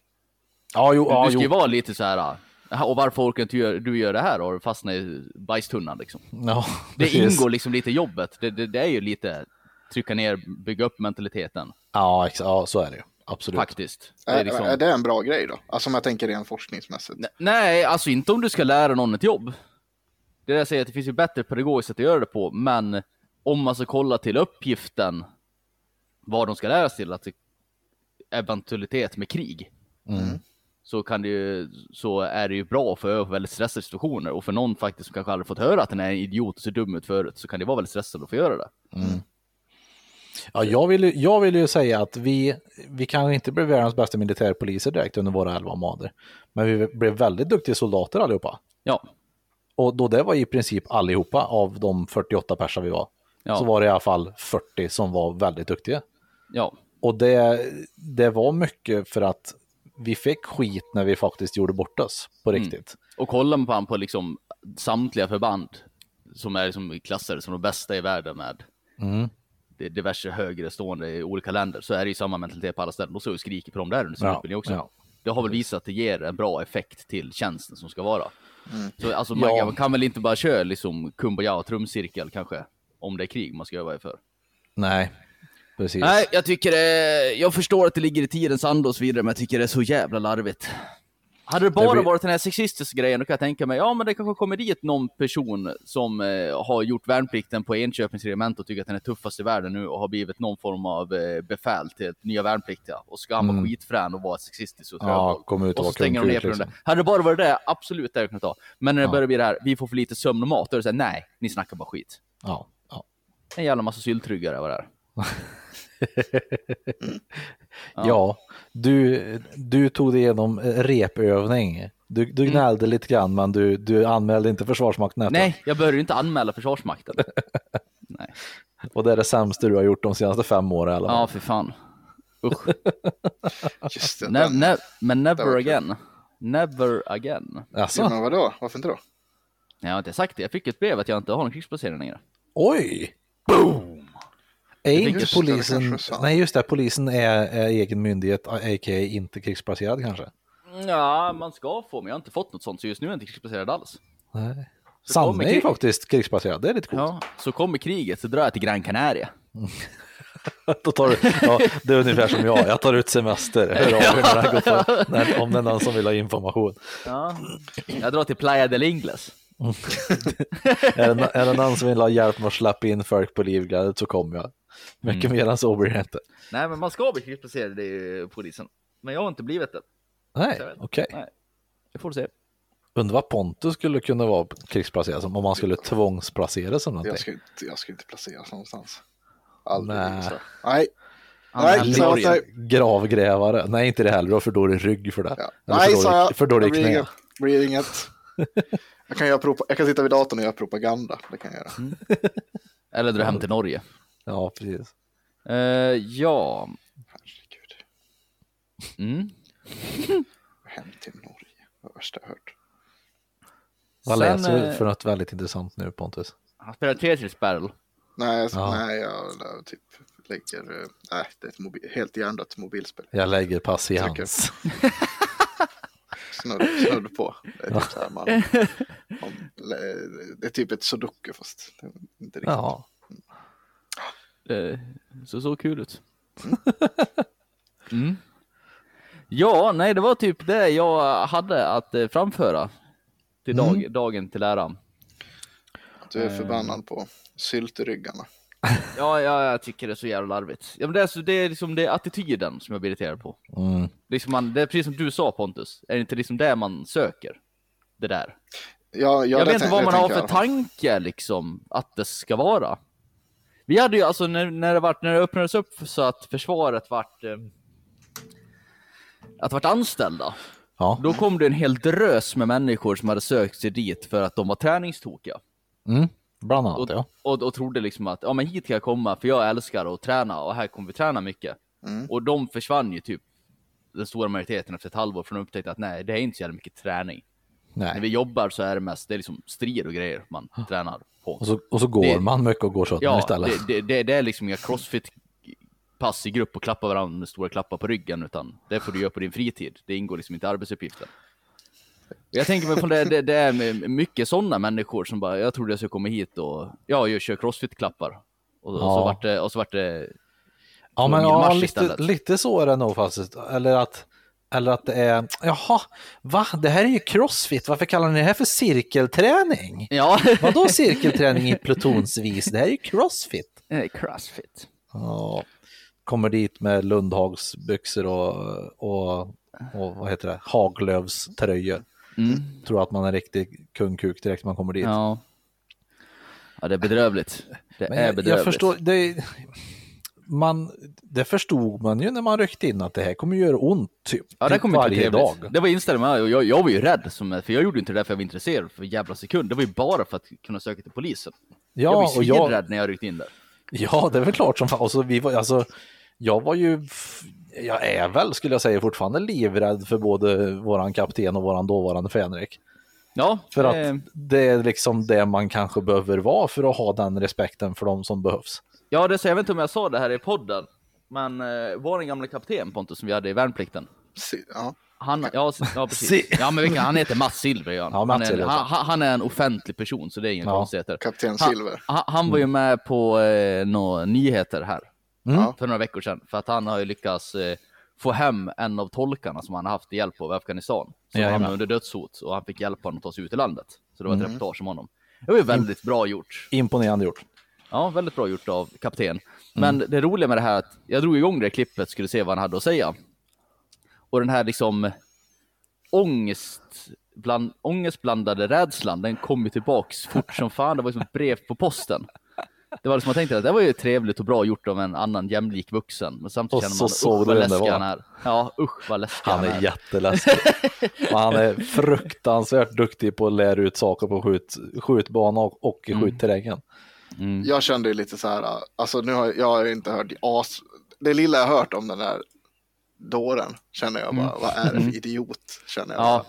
Ja, jo, ja, du ska ju vara lite så här. "Jaha, Och varför orkar inte gör- du göra det här? Och fastna i bajstunnan liksom. Ja, Det precis. ingår liksom lite i jobbet. Det, det, det är ju lite trycka ner, bygga upp mentaliteten. Ja, ex- ja, så är det ju. Absolut. Faktiskt. Det Är, är liksom... är det en bra grej då? Alltså om jag tänker rent forskningsmässigt. Ne- Nej, alltså inte om du ska lära någon ett jobb. Det är det jag säger, att det finns ju bättre pedagogiskt sätt att göra det på, men om man ska kolla till uppgiften, vad de ska lära sig till, att det eventualitet med krig, Mm. så, kan det ju, så är det ju bra för väldigt stressade situationer. Och för någon faktiskt som kanske aldrig fått höra att den är en idiot och ser dum ut förut, så kan det vara väldigt stressande att få göra det. Ja, jag, vill, ju- jag vill ju säga att vi, vi kanske inte blev världens bästa militärpoliser direkt under våra elva månader. Men vi blev väldigt duktiga soldater allihopa. Ja, Och då det var i princip allihopa av de 48 personer vi var. Ja. Så var det i alla fall 40 som var väldigt duktiga. ja, Och det, det var mycket för att vi fick skit när vi faktiskt gjorde bort oss på riktigt. Och kollar man på, liksom samtliga förband som är liksom klassade som de bästa i världen med Mm. det är diverse högre stående i olika länder så är det ju samma mentalitet på alla ställen. Och så skriker på dem där under sin Ja, utbildning också. ja. Det har väl visat att det ger en bra effekt till tjänsten som ska vara. Så alltså man, Ja. man kan väl inte bara köra liksom kumbaya och trumcirkel kanske om det är krig man ska öva för. Nej, precis. Nej, jag tycker det, jag förstår att det ligger i tidens anda och så vidare, men jag tycker det är så jävla larvigt. Hade det bara blir- varit den här sexistiska grejen, då kan jag tänka mig, ja men det kanske kommer dit någon person som eh, har gjort värnplikten på Enköpings regemente och tycker att den är tuffast i världen nu och har blivit någon form av eh, befäl till nya värnpliktiga. Och ska han vara skitfrän och vara sexistisk och Mm. Ja, komma ut och och så stänger de ner på liksom. Hade det bara varit det, absolut det hade jag kunnat ta. Men när det börjar bli det här, vi får för lite sömn och mat, då är det såhär, nej, ni snackar bara skit. Ja, ja. En jävla massa syltryggare vad det är. ja. du, du tog dig igenom repövning. Du, du gnällde lite grann, men du, du anmälde inte Försvarsmakten efter. Nej, jag börjar ju inte anmäla Försvarsmakten. Nej. Och det är det sämsta du har gjort de senaste fem åren. Eller? Ja, för fan. Usch. Just det. Ne- den. ne- men never var kul. again. Never again. Alltså, Ja, men vadå? Varför inte då? Jag har inte sagt det. Jag fick ett brev att jag inte har någon krigsplacering längre. Oj! Boom! Är inte polisen... Nej, just det. Polisen är, är egen myndighet, a.k.a. inte krigsplacerad kanske. Ja, man ska få, men jag har inte fått något sånt, så just nu är jag inte krigsplacerad alls. Nej. Så Sanne är ju faktiskt krigsplacerad, det är lite coolt. Ja, så kommer kriget så drar jag till Gran Canaria. Då tar du, ja, det är ungefär som jag, jag tar ut semester. Hör av er när när, om det är någon som vill ha information. Ja. Jag drar till Playa del Ingles. Är det, är det någon som vill ha hjälp med att släppa in folk på livglädjet så kommer jag. Mycket Mm. mer än så blir det inte. Nej, men man ska bli krigsplacerad i polisen. Men jag har inte blivit det. Nej, Jag okej. Nej. Det får du se. Undrar vad Pontus skulle kunna vara krigsplacerad som om man skulle tvångsplaceras som någonting. Jag ska, inte, jag ska inte placeras någonstans. Aldrig. Nej. Så. Nej, Nej, är Norge. det- Gravgrävare. Nej, inte det heller. Du har för dålig rygg för det. Ja. Eller Nej, för sa dålig, jag. för Det dålig blir knä. inget. blir inget. Jag kan, göra jag kan sitta vid datorn och göra propaganda. Det kan jag göra. Mm. Eller dra hem till Norge. Ja, precis. Eh, ja. Herregud. Mm. Hem till Norge. Det värsta jag hört. Vad Sen, läser du eh, för något väldigt intressant nu Pontus? Han spelar Tetris Battle. Nej, jag, Ja. nej, jag, jag typ lägger... eh, Nej, det är ett mobil, helt hjärndött mobilspel. Jag lägger Trycker. patiens. Snudd, snudd på. Det är typ så här man, man, Det är typ ett sudoku fast det är inte riktigt. Ja, Eh, så så kul ut. Mm. Ja, nej, det var typ det jag hade att eh, framföra till dag, dagen till ära. Du är förbannad på syltryggarna. Ja, ja, jag tycker det är så jävla larvigt. Ja, men det, är, så, det är liksom det är attityden som jag blir irriterad på. mm. Liksom man, det är precis som du sa Pontus, är det inte liksom det man söker? Det där. Ja, ja, jag vet inte vad man har för tanke liksom, att det ska vara. Vi hade ju alltså när, när, det, vart, när det öppnades upp så att försvaret vart, eh, att vart anställda. ja. Då kom det en hel drös med människor som hade sökt sig dit för att de var träningstokiga. Mm. Bland annat Och, ja. och, och trodde liksom att, ja men hit kan jag komma för jag älskar att träna och här kommer vi träna mycket. Mm. Och de försvann ju typ den stora majoriteten efter ett halvår från upptäckte att nej, det är inte så jävla mycket träning. När vi Nej. jobbar så är det mest, det är liksom strid och grejer man tränar på. Och så, och så går Det- man mycket och går sönder Ja, istället. det, det, det, det är liksom inga crossfit-pass i grupp och klappa varandra med stora klappar på ryggen, utan det får du göra på din fritid. Det ingår liksom inte i arbetsuppgiften. Jag tänker mig från det, det, det är mycket sådana människor som bara, jag trodde jag skulle komma hit och, ja, jag kör crossfit-klappar. Och, och, så Ja. vart det, och så vart det, Ja, men ja, lite, istället. lite så är det nog faktiskt. Eller att, eller att det är, jaha, va? Det här är ju crossfit, varför kallar ni det här för cirkelträning? ja, Vadå cirkelträning i plutonsvis? Det här är ju crossfit. Eh, crossfit. Ja, kommer dit med Lundhagsbyxor och, och, och vad heter det, Haglövströjor. Mm. Tror att man är riktig kungkuk direkt man kommer dit. Ja. Ja, det är bedrövligt. Det Men är jag, bedrövligt. jag förstår, det, man, det förstod man ju när man ryckte in att det här kommer göra ont typ, Ja, det typ kommer inte varje vara dag. Det var inställningen och jag, jag var ju rädd, som, för jag gjorde inte det för jag var intresserad för jävla sekund. Det var ju bara för att kunna söka till polisen. jag var Ja, ju och jag, svinrädd när jag ryckte in där. ja, det är väl klart som fan. Och så vi var, alltså, jag var ju, jag är väl, skulle jag säga, fortfarande livrädd för både våran kapten och våran dåvarande Fänrik. Ja, För att eh, det är liksom det man kanske behöver vara för att ha den respekten för de som behövs. ja det, så jag vet inte om jag sa det här i podden, men eh, vår gamla kapten Pontus som vi hade i värnplikten, Si- Ja. han, ja, ja precis. Si- Ja, men vilka, han heter Mats Silver, han. Ja, Mats han, är, Silver. han, han- han är en offentlig person, så det är inga Ja. konstigheter. Kapten Han- Silver. Han, han var ju med på eh, några nyheter här Ja. för några veckor sedan, för att han har ju lyckats eh, få hem en av tolkarna som han har haft hjälp av i Afghanistan. Som Jajamän. hamnade under dödshot och han fick hjälpa honom att ta sig ut i landet. Så det var ett reportage om honom. Det var ju väldigt bra gjort. Imponerande gjort. Ja, väldigt bra gjort av kapten. Men det roliga med det här är att jag drog igång det klippet, skulle se vad han hade att säga. Och den här liksom ångest, bland, ångestblandade rädslan, den kom ju tillbaks fort som fan. Det var som ett brev på posten. Det var liksom, man tänkte att det var ju trevligt och bra gjort av en annan jämlik vuxen. Men samtidigt Och känner så man, såg usch du vad det läskig han är. Ja, usch vad läskig Han han är är. jätteläskig. han är fruktansvärt duktig på att lära ut saker på skjut, skjutbana och, och i skjutterrängen. Mm. Jag kände lite så här, alltså nu har jag har ju inte hört as, det lilla jag har hört om den där dåren känner jag bara, vad är det för idiot? Känner jag Mm. Ja.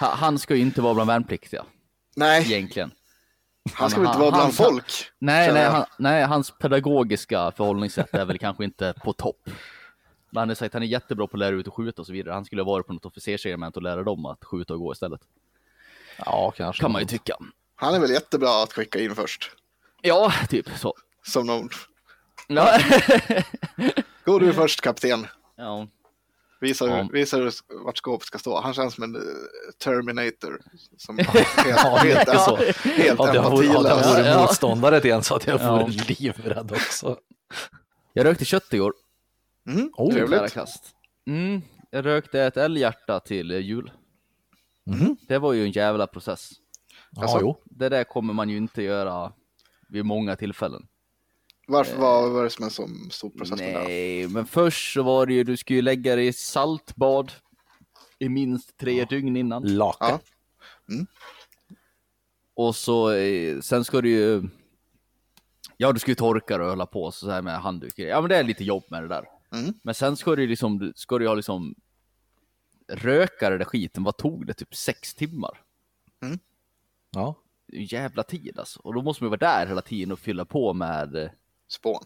bara. Han ska ju inte vara bland värnpliktiga, Nej, egentligen. Han ska väl inte vara bland han- folk? Nej, nej, han, nej, hans pedagogiska förhållningssätt är väl kanske inte på topp. Men han har sagt att han är jättebra på att lära ut och skjuta och så vidare. Han skulle ha varit på något officersregement och lära dem att skjuta och gå istället. Ja, kanske. Kan man ju tycka. Han är väl jättebra att skicka in först. Ja, typ så. Som någon, Ja. gå du först kapten. ja. Visa, Ja. hur, visa hur, vart skåpet ska stå. Han känns som en eh, Terminator. Som helt, helt, Ja. helt Hade jag vore, hade jag empatilös. vore Ja. motståndare till en så att jag Ja. vore livrädd också. Jag rökte kött igår. Mm, Oh, trevligt. kast. Mm, jag rökte ett älghjärta till eh, jul. Mhm. Det var ju en jävla process. Ja, Alltså? jo. Det där kommer man ju inte göra vid många tillfällen. Varför vad var det som en så stor process med det? Nej, men först så var det ju, du skulle ju lägga dig i saltbad i minst tre dygn innan. Lake. Ja. Och så, eh, sen ska du ju, ja du ska ju torka och hålla på så här med handduk. Ja men det är lite jobb med det där. Mm. Men sen ska du ju liksom, ska du ha liksom röka det där skiten, vad tog det? Typ sex timmar? Ja. Är ju jävla tid alltså. Och då måste man ju vara där hela tiden och fylla på med eh, Spån.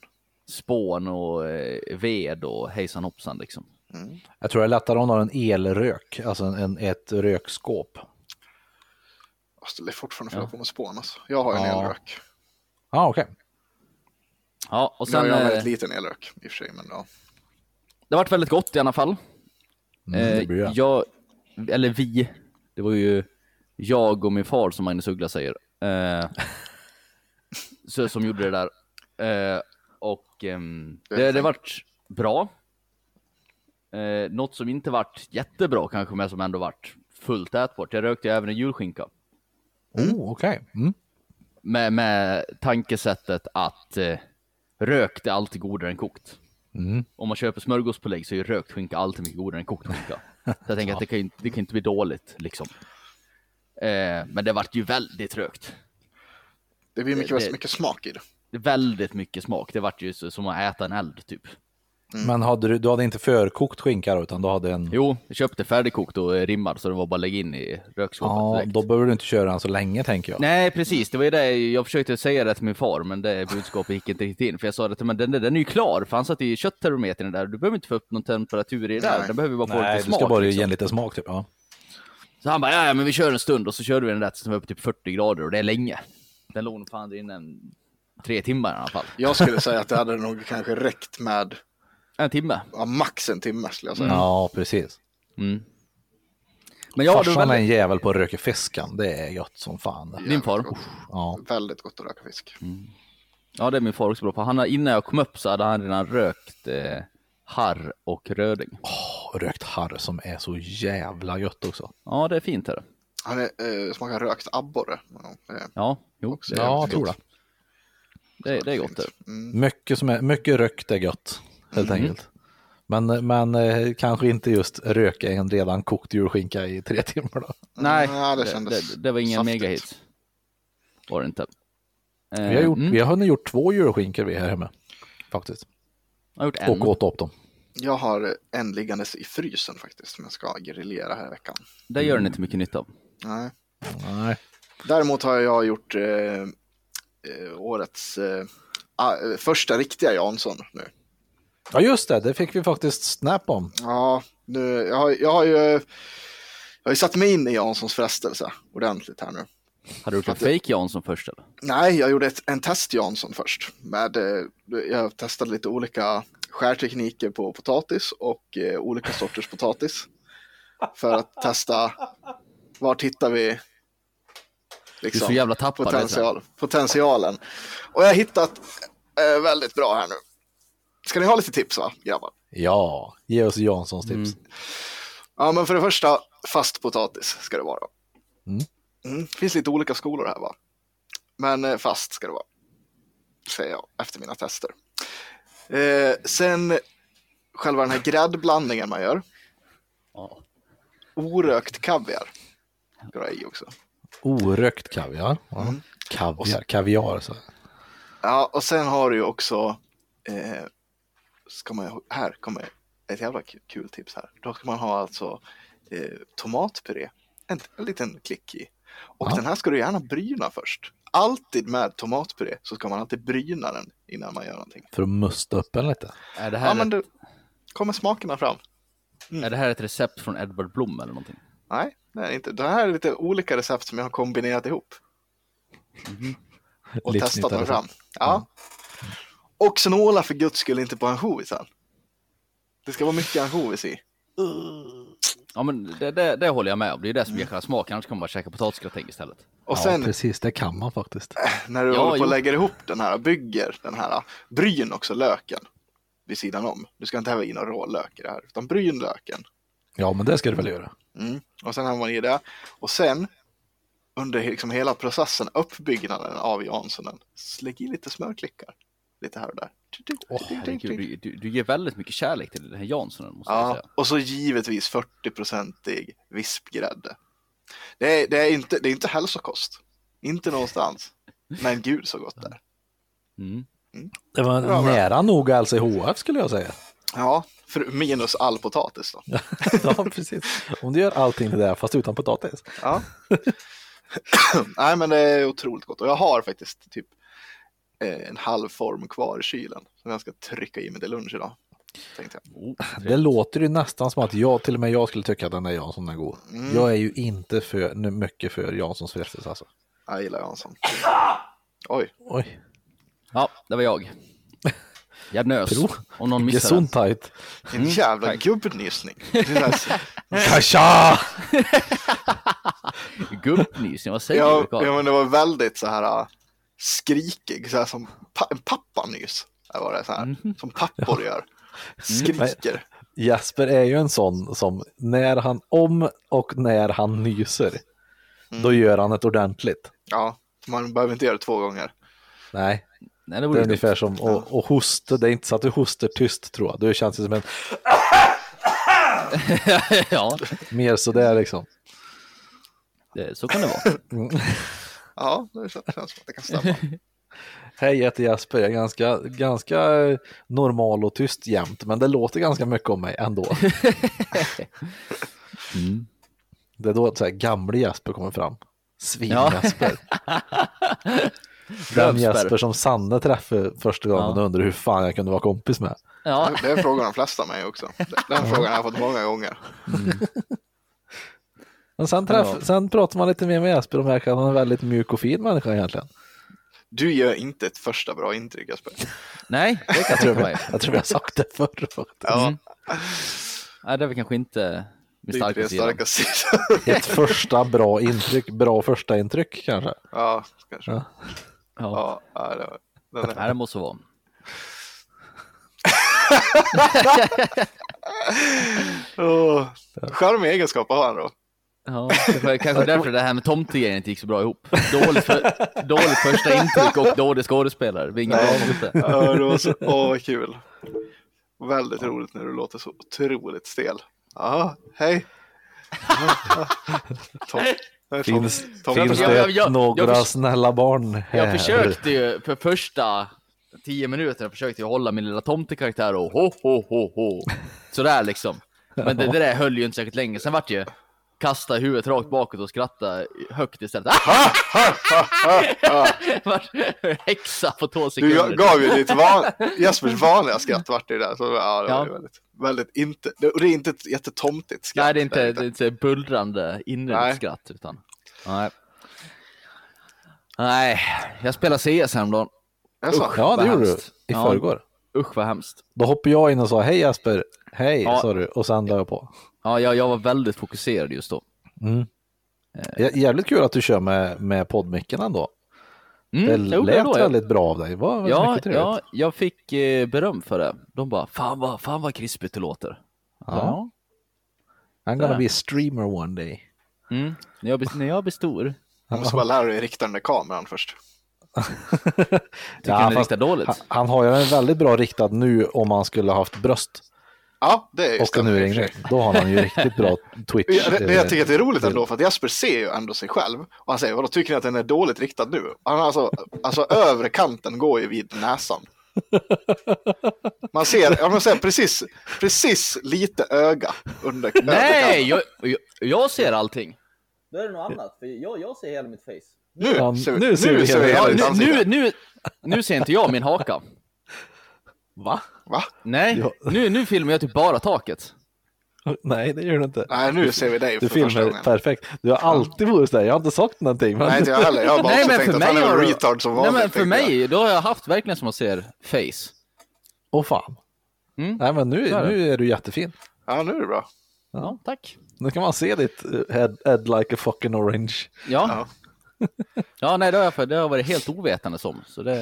spån och eh, ved och hejsan hoppsan liksom. Jag tror det är lättare om du har en elrök, alltså en, en, ett rökskåp. Jag skulle fortfarande fylla på med spån alltså. Jag har en Ja. elrök. Ja, ah, okej. Ja, och Sen, jag har en eh, väldigt liten elrök i och för sig, men ja. det vart väldigt gott i alla fall. Mm, Eh, det blir det. jag, eller vi, det var ju jag och min far som Magnus Uggla säger. Eh, så, som gjorde det där. Eh, och ehm, det, det vart bra. Eh, något som inte vart jättebra kanske, men som ändå vart fullt ätbart. Jag rökte även en julskinka. Oh, okej. Mm. Med, med tankesättet att eh, rökt är alltid godare än kokt. Mm. Om man köper smörgåspålägg så är ju rökt skinka alltid mycket godare än kokt skinka. Så jag tänker att det kan, inte- det kan inte bli dåligt liksom. Eh, men det vart ju väldigt rökt. Det blir mycket, det- mycket smak i det. Väldigt mycket smak. Det vart ju så, som att äta en eld typ. Men hade du, du hade inte förkokt skinka då, utan du hade en... Jo, jag köpte färdigkokt och rimmad så det var bara att lägga in i rökskåpet Ja, direkt. då behöver du inte köra den så länge tänker jag. Nej, precis. Det var ju det jag försökte säga det till min far, men det budskapet gick inte riktigt in. För jag sa det till men den, den är ju klar, för han satte ju kötttermometern där. Du behöver inte få upp någon temperatur i det där. Nej. Den behöver bara få Nej, lite du smak. ska bara liksom. ge en liten smak typ. Ja. Så han bara, ja, ja men vi kör en stund och så körde vi den där tills den var uppe typ 40 grader och det är länge. Den låg nog fan inne en, tre timmar i alla fall. Jag skulle säga att det hade nog kanske räckt med En timme. ja, max en timme skulle jag säga. ja, precis. Mm. Men ja, det var Farsan är en väldigt... jävel på att röka fiskan. Det är gött som fan. Din far? Ja. Väldigt gott att röka fisk. Ja, det är min far också bra på. Han, har- innan jag kom upp så hade han redan rökt eh, harr och röding. Och rökt harr som är så jävla gött också. Ja, det är fint. Här. Han är, eh, smakar rökt abborre. Ja, det är Ja, jo, också Ja, jag tror det. Gott. det, det är gott. Det. Mm. Mycket, som är, mycket rökt är gött, helt enkelt. Men, men eh, kanske inte just röka en redan kokt julskinka i tre timmar då. Nej, Ja, det det, kändes det, det var ingen megahit. Var det inte. Eh, Vi har, gjort, mm, vi har nu gjort två julskinkor vi här hemma. Faktiskt. jag har gjort en. Och åt upp dem. Jag har en liggandes i frysen faktiskt som jag ska grillera här i veckan. Det gör den inte mycket nytta av. Nej. Nej. Däremot har jag gjort eh, eh, årets eh, ah, eh, första riktiga Jansson nu. Ja just det, det fick vi faktiskt snap om. Ja, nu, jag, har, jag har ju jag har ju satt mig in i Janssons frestelse ordentligt här nu. Har du gjort en fake Jansson först eller? Nej, jag gjorde ett, en test Jansson först. Med, eh, jag testade lite olika skärtekniker på potatis och eh, olika sorters potatis. För att testa vart hittar vi liksom, så jävla tappad. potential, potentialen. Och jag har hittat eh, väldigt bra här nu. Ska ni ha lite tips va, grabbar? Ja, ge oss Janssons tips. Ja, men för det första, fast potatis ska det vara. Mm. Mm. Det finns lite olika skolor här va. Men eh, fast ska det vara. Säger jag efter mina tester. Eh, sen själva den här gräddblandningen man gör. Orökt kaviar. Ska det ha i också. Orökt kaviar. Ja. Mm. Kaviar, kaviar. Så. Ja, och sen har du ju också. Eh, ska man, här kommer ett jävla kul tips här. Då ska man ha alltså eh, tomatpuré. En, en liten klick i. Och Ja. den här ska du gärna bryna först. Alltid med tomatpuré så ska man alltid bryna den innan man gör någonting. För att musta upp den lite. Är, det här Ja, men ett, då kommer smakerna fram. är det här ett recept från Edward Blom eller någonting? Nej, det är inte. Det här är lite olika recept som jag har kombinerat ihop. Och testat mig Livsnyttarecept. fram. Ja. Och snåla för guds skull inte på ansjovisen. Det ska vara mycket ansjovis i. Ja men det, det, det håller jag med om. Det är det som ger själva smaken. Annars kommer man bara käka potatisgratäng istället. Och Ja, sen precis. Det kan man faktiskt. när du Ja, håller på och lägger ihop den här, bygger den här, bryn också löken vid sidan om. Du ska inte häva i någon rå lök i det här, utan bryn löken. Ja, men det ska du väl göra. Mm. Och sen har man i det. Och sen under liksom hela processen, uppbyggnaden av Janssonen, lägg i lite smörklickar. lite här och där. Herregud, du, du, ger väldigt mycket kärlek till den här Janssonen måste jag Ja, säga. och så givetvis 40-procentig vispgrädde. Det är, det, är inte, det är inte hälsokost. Inte någonstans. Men gud så gott det är. Mm. Det var Bra, bra. nära nog LCHF skulle jag säga. Ja, för minus all potatis då. ja, precis. Om du gör allting det där fast utan potatis. Ja. Nej, men det är otroligt gott. Och jag har faktiskt typ eh, en halv form kvar i kylen. Som jag ska trycka i mig till lunch idag. Tänkte jag. Oh, Det låter ju nästan som att jag, till och med jag skulle tycka att den där Jansson är god. Mm. Jag är ju inte för, nu mycket för Janssons frestelse alltså. Jag gillar Jansson. Oj, Oj, Ja, det var jag. Jag nös. Pro. Om någon missade. gesundheit. en jävla tack. gubbnysning. Här- Kasha! Gubbnysning, vad säger Ja, du Carl? ja, men det var väldigt så här äh, skrikig, så här som pa en pappanys. Det var det så här, Mhm. som pappor gör. Skriker. Jesper är ju en sån som när han, om och när han nyser, då gör han ett ordentligt. Ja, man behöver inte göra det två gånger. Nej, Nej, det det är dumt. ungefär som att och hosta, det är inte så att du hostar tyst tror jag. Du känns det som en, ja, mer sådär liksom. det, så kan det vara. Ja, det känns, som att det kan stämma. Hej, jag heter Jesper, jag är ganska, ganska eh, normal och tyst jämt, men det låter ganska mycket om mig ändå. Mm. Det är då att så här, gamle Jesper kommer fram. Svin-Jesper. Den. Jesper som Sanne träffade första gången Ja. och undrade hur fan jag kunde vara kompis med. Ja, Det är frågan de flesta mig också. Den frågan har jag fått många gånger. Men sen, träff, Ja. sen pratar man lite mer med Jesper och märker att han är en väldigt mjuk och fin människa egentligen. Du gör inte ett första bra intryck Jesper. nej, det kan jag mig. Jag tror jag har sagt det förr. Ja, Mm. Nej, det är väl kanske inte min det är inte det starka sida. starka sidan. Ett första bra intryck, bra första intryck kanske. Ja, kanske. Ja. Ja. Ja, ja, det var, den Nej, är. det måste vara. Oh, charmig egenskap har han då. Ja, det var kanske därför det här med tomtegrejen inte gick så bra ihop. Dåligt, för, dåligt första intryck och dålig skådespelare. Det är ingen bra. Ja, det var så, åh vad kul. Väldigt roligt när du låter så otroligt stel. Ja, hej. Tom, Finns, finns jag- det jag- jag- några jag snälla barn här? Jag försökte ju för första tio minuterna försökte jag hålla min lilla tomtekaraktär och ho ho ho ho. Sådär liksom. Men det, det där höll ju inte särskilt länge. Sen vart ju kasta huvudet rakt bakåt och skratta högt istället. Vart Häxa på två Du sekunder. jag gav ju ditt van, Jespers vanliga skratt vart det där. Så, ja, det var Ja. väldigt, väldigt inte, det, och det är inte ett jättetomtigt skratt. Nej, det är inte, det är inte bullrande inre skratt utan. Nej. Nej, jag spelade CS häromdagen. Jaså? Ja, det gjorde du i Ja. förrgår. Usch vad hemskt. Då hoppade jag in och sa hej Jesper, hej Ja. sa du och sen la jag på. Ja, jag, jag var väldigt fokuserad just då. Jä- Jävligt kul att du kör med, med poddmicken ändå. Mm, Det jag lät då, jag- väldigt bra av dig. Det var Ja, ja, jag fick eh, beröm för det. De bara, fan vad, fan vad krispigt det låter. Ja. I'm gonna be a streamer one day. Ja. Mm. När, jag blir, när jag blir stor. Du måste bara lära dig rikta den där kameran först. Tycker Ja, han är fast riktigt dåligt. Han, han har ju en väldigt bra riktad nu om han skulle haft bröst Ja, det är och en i och urringning. sig. Då har han ju riktigt bra Twitch. Ja, det, det jag tycker att det är roligt eh, ändå för att Jesper ser ju ändå sig själv och han säger vadå tycker ni att den är dåligt riktad nu? Han alltså, alltså övre kanten går ju vid näsan. Man ser, ja, man ser precis, precis lite öga under Nej, jag, jag, jag ser allting. Det är något annat, för jag, jag ser hela mitt face. Nu, Ja, ser vi, nu nu ser vi ser vi hela ditt nu, ansikte. nu, nu, nu ser inte jag min haka. Va? Va? Nej, Ja. nu, nu filmar jag typ bara taket. Nej, det gör du inte. Nej, nu ser vi dig Du för första filmar perfekt. Du har alltid varit där. Jag har inte sagt någonting. Men... Nej, inte jag heller. Jag har bara Nej, men tänkt för att han mig är en du- retard som Nej vanligt. men för jag. mig, då har jag haft verkligen som man ser face. Åh fan. Mm. Nej, men nu, är nu är du jättefin. Ja, nu är det bra. Ja, tack. Nu kan man se ditt eh, head, head like a fucking orange. Ja, Ja. ja nej det har jag, för- det har jag varit helt ovetande som. Så det,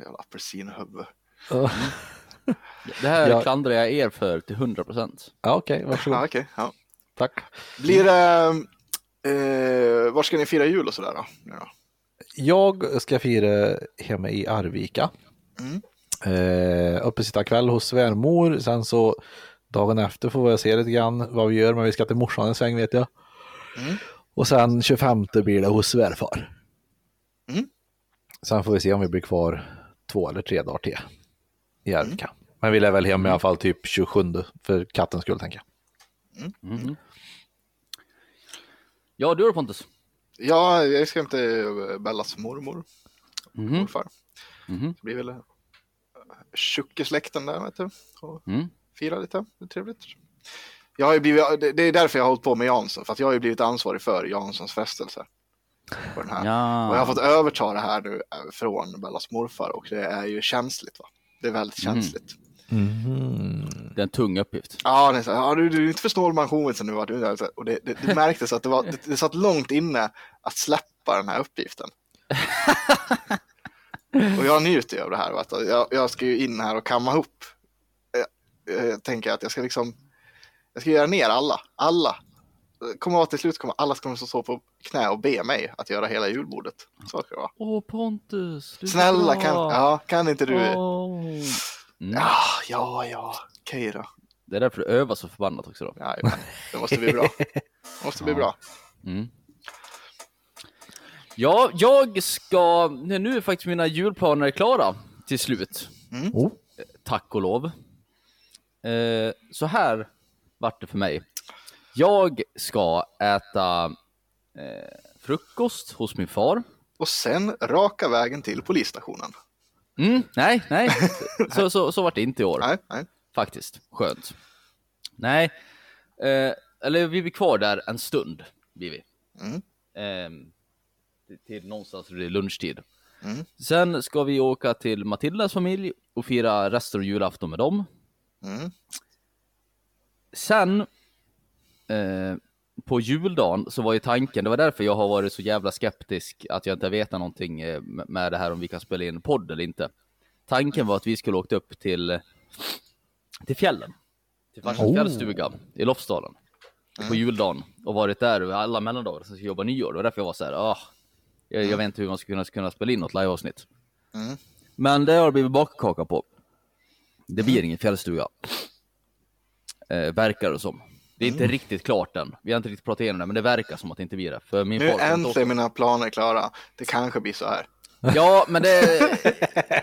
Jävla apelsinhuvud. Det här Ja. klandrar jag er för till 100 procent. Ja, okej, varsågod. Ja, okej. Ja. Tack. Blir det... Eh, var ska ni fira jul och sådär då? Då? Jag ska fira hemma i Arvika. Mm. Eh, uppesittarkväll hos svärmor. Sen så dagen efter får jag se lite grann vad vi gör. Men vi ska till morsan en sväng vet jag. Mm. Och sen 25 blir det hos svärfar. Mm. Sen får vi se om vi blir kvar två eller tre dagar till i Mm. Men vi lär väl hem i alla fall typ 27 för kattens skull tänker jag. Mhm. Ja, du då Pontus? Ja, jag ska inte Bellas mormor, Mhm. morfar. Mhm. Det blir väl eh, tjockesläkten där, vet du. Och Mm. fira lite, det är trevligt. Jag har ju blivit, det- det är därför jag har hållit på med Jansson, för att jag har ju blivit ansvarig för Janssons frestelse. På den här. Ja. Och jag har fått överta det här nu eh, från Bellas morfar och det är ju känsligt. va. Det är väldigt Mm. känsligt. Det är en tung uppgift. Ja, det är så, ja du, du inte för snål med auktionen nu. Och det, det, det märktes att det, var, det, det satt långt inne att släppa den här uppgiften. och jag njuter ju av det här. att Jag, jag ska ju in här och kamma ihop. Jag, jag tänker att jag ska liksom, jag ska göra ner alla. Alla. Kommer vara till slut kommer alla kommer stå på knä och be mig att göra hela julbordet. Så ska det vara. Åh Pontus, Snälla kan, ja, kan inte du? Mm. Ja, ja, ja. Okej då. Det är därför du övar så förbannat också då. Ja, det måste bli bra. Det måste bli bra. Mm. Ja, jag ska, nu är faktiskt mina julplaner klara till slut. Oh. Tack och lov. Eh, så här vart det för mig. Jag ska äta eh, frukost hos min far. Och sen raka vägen till polisstationen. Mm, nej, nej, så, så, så vart det inte i år. Nej, nej. Faktiskt. Skönt. Nej, eh, eller vi blir kvar där en stund. Blir vi. Mm. Till, till någonstans vid lunchtid. Mm. Sen ska vi åka till Matildas familj och fira resten av julafton med dem. Mm. Sen eh, på juldagen så var ju tanken, det var därför jag har varit så jävla skeptisk att jag inte vetat någonting eh, med det här om vi kan spela in podd eller inte. Tanken var att vi skulle åkt upp till, till fjällen, till farsans Oh. fjällstuga i Lofsdalen på juldagen och varit där alla mellandagar som ska jobba nyår. Det var därför jag var så här, ah, jag, jag vet inte hur man ska kunna, kunna spela in något liveavsnitt. Mm. Men det har det blivit bakkaka på. Det blir ingen fjällstuga. Eh, verkar det som. Det är inte riktigt klart än. Vi har inte riktigt pratat igenom det, men det verkar som att det inte blir det. För min Nu är äntligen mina planer klara. Det kanske blir så här. Ja, men det...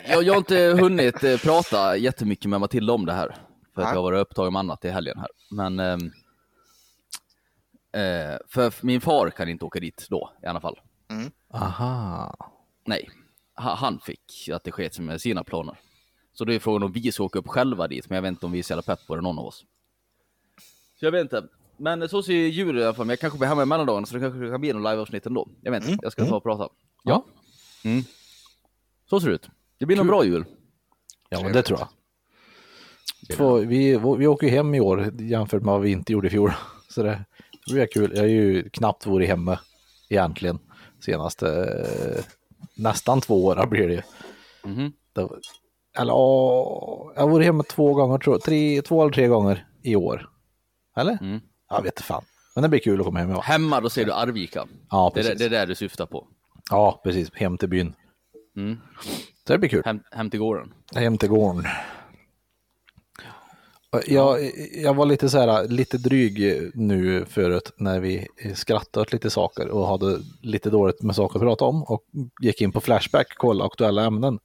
Jag, jag har inte hunnit eh, prata jättemycket med Matilda om det här. För att Nej. jag har varit upptagen med annat i helgen här. Men... ehm, eh, för min far kan inte åka dit då, i alla fall. Aha. Nej, ha- han fick att det sket sig med sina planer. Så då är frågan om vi ska åka upp själva dit, men jag vet inte om vi är så jävla pepp på det, någon av oss. Så jag vet inte. Men så ser jul i alla fall, men jag kanske blir hemma i mellandagarna så det kanske kan bli någon liveavsnitt ändå. Jag vet inte, jag ska ta och prata. Ja. Mm. Så ser det ut. Det blir nog bra jul. Ja, men det tror jag. Två, vi, vi åker ju hem i år jämfört med vad vi inte gjorde i fjol. Så det, det blir kul. Jag har ju knappt varit hemma egentligen senaste nästan två år blir det ju. Det var- Eller åh, jag har varit hemma två gånger, tror jag. Tre, två eller tre gånger i år. Eller? Mm. Jag vet fan. Men det blir kul att komma hem. Ja, Hemma, då ser du Arvika. ja Det är, det, precis. det är där du syftar på. Ja, precis. Hem till byn. Mm. Så det blir kul. Hem, hem till gården. Hem till gården. Jag, jag var lite så här, lite dryg nu förut när vi skrattade åt lite saker och hade lite dåligt med saker att prata om och gick in på Flashback, kolla aktuella ämnen.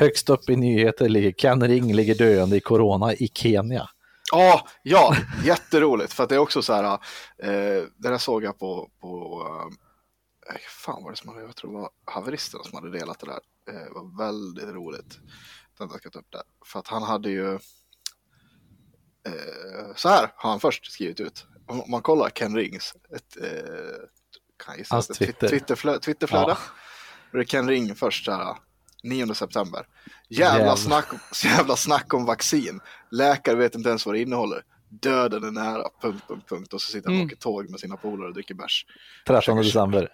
Högst upp i nyheter ligger Ken Ring ligger döende i corona i Kenya. Ja, ja, jätteroligt. För att det är också så här, eh, det där såg jag på, på eh, fan var det som hade, jag tror det var haveristerna som hade delat det där. Eh, det var väldigt roligt. Den jag upp där. För att han hade ju, eh, så här har han först skrivit ut. Om man kollar Ken Rings, ett, eh, kan jag gissa, Hans Twitter. Twitterflöde, Twitterflöde. Ja. Då är det Ken Ring först så här, 9 september. Jävla, Jävlar. snack, jävla snack om vaccin. Läkare vet inte ens vad det innehåller. Döden är nära, punkt, punkt, punkt. Och så sitter han och Mm. åker tåg med sina polare och dricker bärs. 13 december.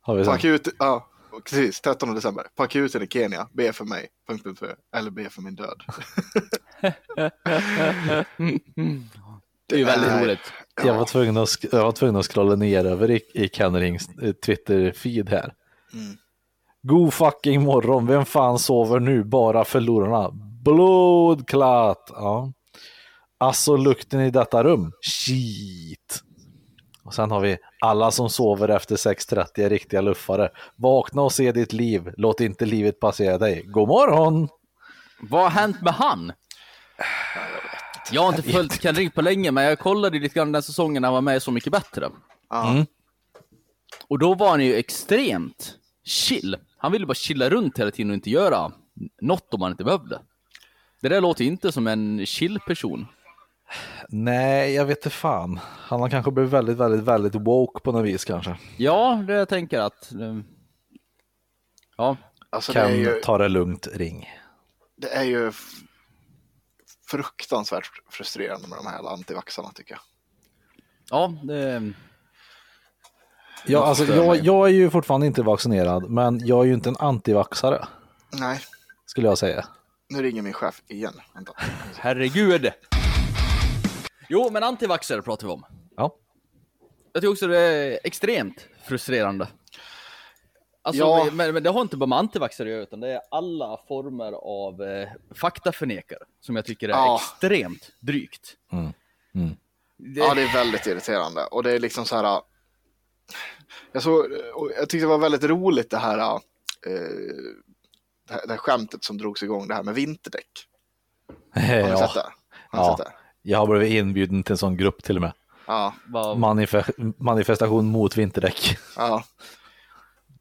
Har vi akut, ja, precis, 13 december. På akuten i Kenya, be för mig, punkt, punkt, punkt, eller be för min död. Det är ju väldigt roligt. Jag var tvungen att, jag var tvungen att scrolla ner över i, i Ken Rings eh, Twitter-feed här. Mm. God fucking morgon, vem fan sover nu? Bara förlorarna. Blodklart! Ja. Alltså lukten i detta rum. Shit! Och sen har vi alla som sover efter 6.30 är riktiga luffare. Vakna och se ditt liv. Låt inte livet passera dig. God morgon! Vad har hänt med han? Jag har inte följt Ken Ring på länge, men jag kollade lite grann den säsongen när han var med Så Mycket Bättre. Mm. Och då var han ju extremt chill. Han ville bara chilla runt hela tiden och inte göra något om han inte behövde. Det där låter inte som en chill person. Nej, jag vet inte fan. Han har kanske blivit väldigt, väldigt, väldigt woke på något vis kanske. Ja, det jag tänker att... eh, Ja, Alltså det Kan ju, ta det lugnt, ring. det är ju fruktansvärt frustrerande med de här antivaxarna tycker jag. ja, det... Ja, alltså, jag, jag är ju fortfarande inte vaccinerad, men jag är ju inte en antivaxare, Nej, skulle jag säga. nu ringer min chef igen. Vänta. Herregud! Jo, men antivaxxare pratar vi om. Ja. Jag tycker också det är extremt frustrerande. Alltså, Ja. men, men det har inte bara med antivaxxare att göra, utan det är alla former av eh, faktaförnekare som jag tycker är Ja. extremt drygt. Mm. Mm. Det, Ja, det är väldigt irriterande och det är liksom så här. Jag, såg, jag tyckte det var väldigt roligt det här, eh, det här, det här skämtet som drogs igång, det här med vinterdäck. Har ni ja. sett det? Har Ja. sett det? Jag har blivit inbjuden till en sån grupp till och med. Ja, var, Manife- manifestation mot vinterdäck. ja,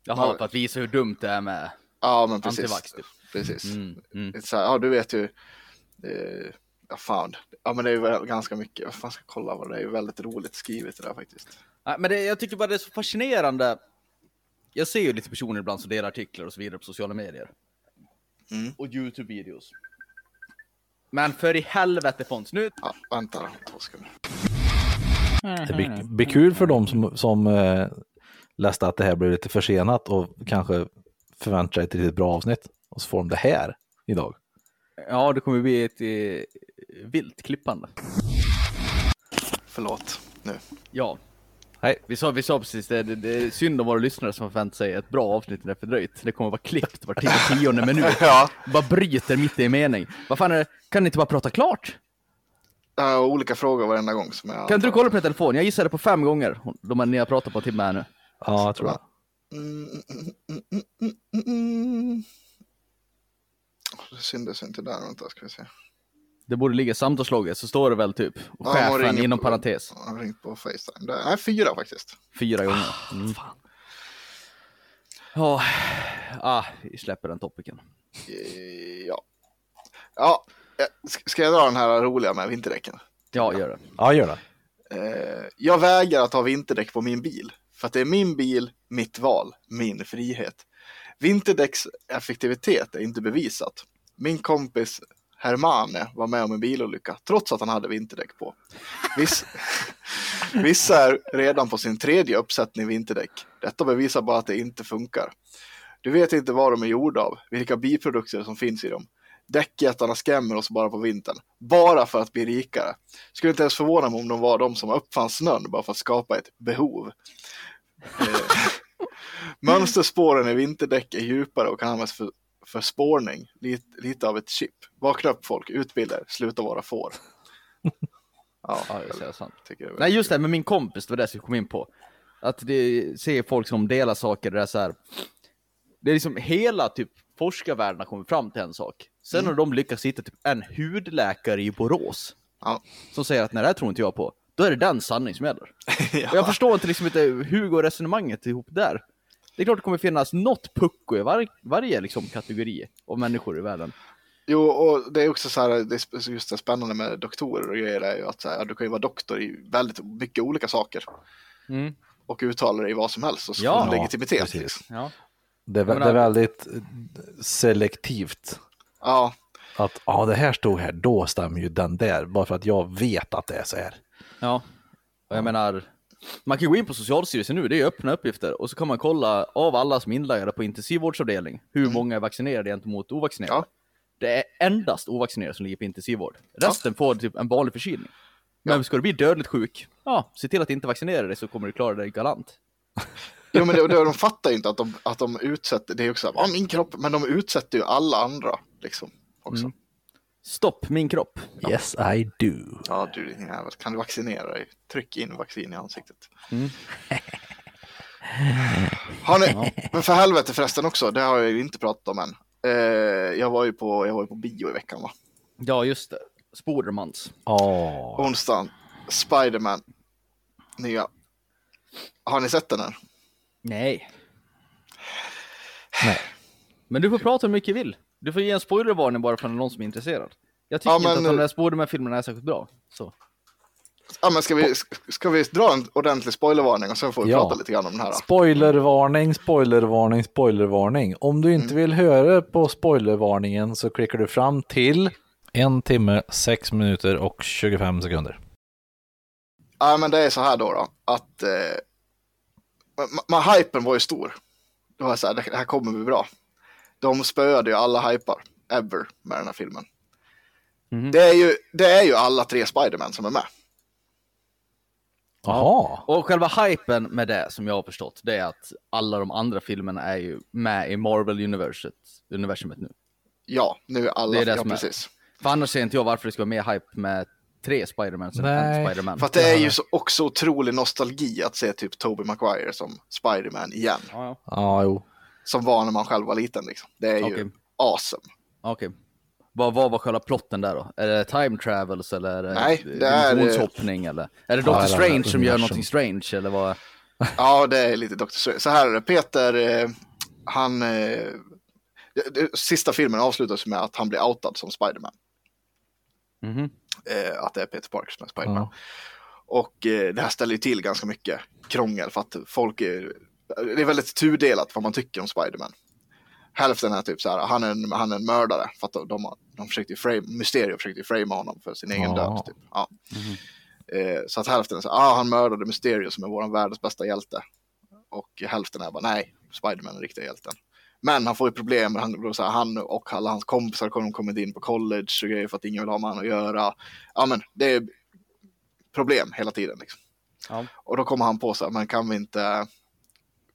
jaha, för att visa hur dumt det är med ja, men precis. antivax. Typ. precis. Mm, mm. Det är Så här, ja, du vet ju. Eh, ja, fan. Ja, men det är ju ganska mycket. Jag fan ska kolla vad det är. ju väldigt roligt skrivet det där faktiskt. Nej, men det, jag tycker bara det är så fascinerande. Jag ser ju lite personer ibland som delar artiklar och så vidare på sociala medier. Mm. Och YouTube-videos. Men för i helvete Fons, nu... Ja, vänta då, två sekunder. Det blir, blir kul för dem som, som eh, läste att det här blev lite försenat och kanske förväntar sig ett riktigt bra avsnitt. Och så får de det här idag. Ja, det kommer bli ett eh, vilt klippande. Förlåt nu. Ja. Hej. Vi sa, vi sa precis det, det, det är synd om våra lyssnare som förväntar sig ett bra avsnitt när det är fördröjt. Det kommer vara klippt var tionde, tionde minut. Ja, Bara bryter mitt i en mening. Vad fan är det? Kan ni inte bara prata klart? har olika frågor varenda gång som jag... Kan inte du kolla på din telefon? Jag gissade på fem gånger, de här ni har pratat på en timme här nu. Ja, jag tror det. Mm, mm, mm, mm, mm, mm, mm. Det syntes inte där, vänta ska vi se. Det borde ligga samtalslogget, så står det väl typ Ja, chefen ringer inom på- parentes. Jag har ringt på Facetime. Det- Nej, fyra faktiskt. Fyra gånger. Mm. Ja, ah, vi släpper den topicen. Eh, Ja. Ja, eh, sk- ska jag dra den här roliga med vinterdäcken? Ja, gör det. Ja, gör det. Eh, jag vägrar att ha vinterdäck på min bil. För att det är min bil, mitt val, min frihet. Vinterdäcks effektivitet är inte bevisat. Min kompis Hermane var med om en bilolycka trots att han hade vinterdäck på. Viss, vissa är redan på sin tredje uppsättning vinterdäck. Detta bevisar bara att det inte funkar. Du vet inte vad de är gjorda av, vilka biprodukter som finns i dem. Däckjättarna skrämmer oss bara på vintern, bara för att bli rikare. Skulle inte ens förvåna mig om de var de som uppfann snön bara för att skapa ett behov. Eh, mönsterspåren i vinterdäck är djupare och kan användas för, för spårning, lite, lite av ett chip. Vakna upp folk, utbilda er, sluta vara får. Ja, Ja, det är sant. Nej, just det, med min kompis, det var det som jag kom in på. Att det ser folk som delar saker, det är så här. Det är liksom hela typ forskarvärlden har kommit fram till en sak. Sen har de lyckats hitta typ en hudläkare i Borås. Ja. Som säger att nej, det här tror inte jag på. Då är det den sanning som gäller. Ja. Och jag förstår inte liksom inte hur går resonemanget ihop där. Det är klart det kommer finnas något pucko i var, varje liksom, kategori av människor i världen. Jo, och det är också så här, det är just det spännande med doktorer och grejer är ju att så här, du kan ju vara doktor i väldigt mycket olika saker Mm. och uttala dig i vad som helst och så Ja, får legitimitet. precis. Liksom. Ja. Det är, det är väldigt eh, selektivt. Ja, Att ja, det här stod här, då stämmer ju den där. Bara för att jag vet att det är så här. Ja, och jag menar, man kan gå in på Socialstyrelsen nu, det är öppna uppgifter, och så kan man kolla av alla som är inlagda på intensivvårdsavdelning, hur många är vaccinerade gentemot ovaccinerade. Ja. Det är endast ovaccinerade som ligger på intensivvård. Resten får typ en vanlig förkylning. Men ska du bli dödligt sjuk, ja, se till att inte vaccinera dig så kommer du klara dig galant. Jo, men det, det, de fattar ju inte att de, att de utsätter, det är också, ja, min kropp, men de utsätter ju alla andra liksom också. Mm. Stopp min kropp. Yes I do. Ja, du din jävel, kan du vaccinera dig? Tryck in vaccin i ansiktet. Mm. Har ni, men för helvete förresten också, det har jag ju inte pratat om än. Eh, jag, var ju på, jag var ju på bio i veckan va? Ja, just det. Spodermans. Åh. Onsdagen, Spiderman, nya. Har ni sett den här? Nej. Nej. Men du får prata hur mycket du vill. Du får ge en spoilervarning bara för någon som är intresserad. Jag tycker Ja, inte men- att de där Spoderman-filmerna är särskilt bra. Så. Ja, men ska vi, ska vi dra en ordentlig spoilervarning och sen får vi Ja. prata lite grann om den här? Då? Spoilervarning, spoilervarning, spoilervarning. Om du Mm. inte vill höra på spoilervarningen så klickar du fram till en timme, sex minuter och 25 sekunder. Ja, men det är så här då, då att eh, ma- ma- hypen var ju stor. Det var så här, det här kommer bli bra. De spöade ju alla hypar ever med den här filmen. Mhm. Det, är ju, det är ju alla tre Spiderman som är med. Jaha. Och själva hypen med det, som jag har förstått, det är att alla de andra filmerna är ju med i Marvel universet, universumet nu. Ja, nu är alla, Det är det ja som är- precis. För annars ser inte jag varför det ska vara mer hype med tre Spiderman än en Spiderman. För att det är ju så, också otrolig nostalgi att se typ Tobey Maguire som Spiderman igen. Ja, ja. Ja, jo. Som var när man själv var liten liksom. Det är ju Okej. awesome. Okej. Vad, vad var själva plotten där då? Är det time travels eller är det Nej, det är- dimensionshoppning eller? Är det Doctor Ja, Strange som gör någonting strange eller vad? Ja, det är lite Dr. Strange. Så här är det, Peter, eh, han... Eh, det- det- sista filmen avslutas med att han blir outad som Spiderman. Mhm. Eh, att det är Peter Parker som är Spiderman. Ja. Och det här ställer ju till ganska mycket krångel för att folk. Det är väldigt tudelat vad man tycker om Spiderman. Hälften är typ så här, han är en, han är en mördare. För att de, de, försökte ju frame, Mysterio försökte ju framea honom för sin egen Ja. död. Typ. Ja. Eh, så att hälften är så här, ah, han mördade Mysterio som är vår världens bästa hjälte. Och hälften är bara, nej, Spiderman är den riktiga hjälten. Men han får ju problem, han, så här, han och alla hans kompisar kommer kommit in på college och grejer för att ingen vill ha med honom att göra. Ja men det är problem hela tiden. Liksom. Ja. Och då kommer han på så här, men kan vi inte,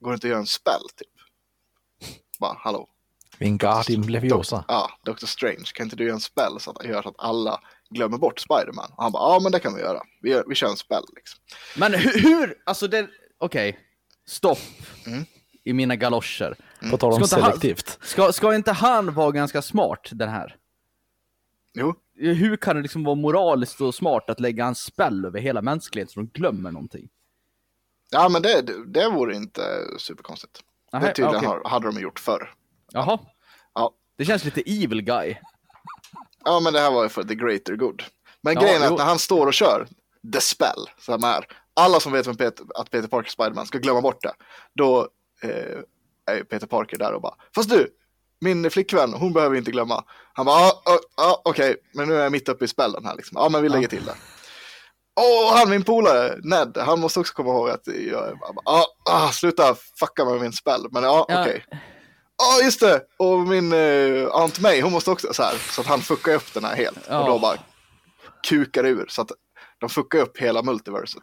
går det inte att göra en spell typ? Bara, hallå? Wingardium Leviosa. Ja, Dr. Strange, kan inte du göra en spell så att gör så att alla glömmer bort Spiderman? Och han bara, ja men det kan vi göra. Vi, gör, vi kör en spell liksom. Men hur, hur alltså det, okej, stopp Mm. i mina galoscher. På tal om Ska inte han- selektivt. Ska, ska inte han vara ganska smart den här? Jo, Hur kan det liksom vara moraliskt och smart att lägga en spell över hela mänskligheten så de glömmer någonting? Ja men det, det, vore inte superkonstigt. Nähä, det tydligen har, hade de gjort förr. Jaha. Ja. Det känns lite evil guy. Ja, men det här var ju för the greater good. Men Ja, grejen är jo. att när han står och kör the spell, som är alla som vet vem Peter, att Peter Parker är Spiderman ska glömma bort det. Då eh, är Peter Parker där och bara, fast du, min flickvän, hon behöver inte glömma. Han bara, ja, ja, ja, okej, men nu är jag mitt uppe i spellen här liksom. Ja, men vi lägger till det. Åh, han min polare, Ned, han måste också komma ihåg att jag, ja, ah, sluta fucka med min spell. Men ja, Ja. okej. Ja, just det. Och min uh, Aunt May, hon måste också så här. Så att han fuckar upp den här helt. Ja. Och då bara kukar ur. Så att de fuckar upp hela multiverset.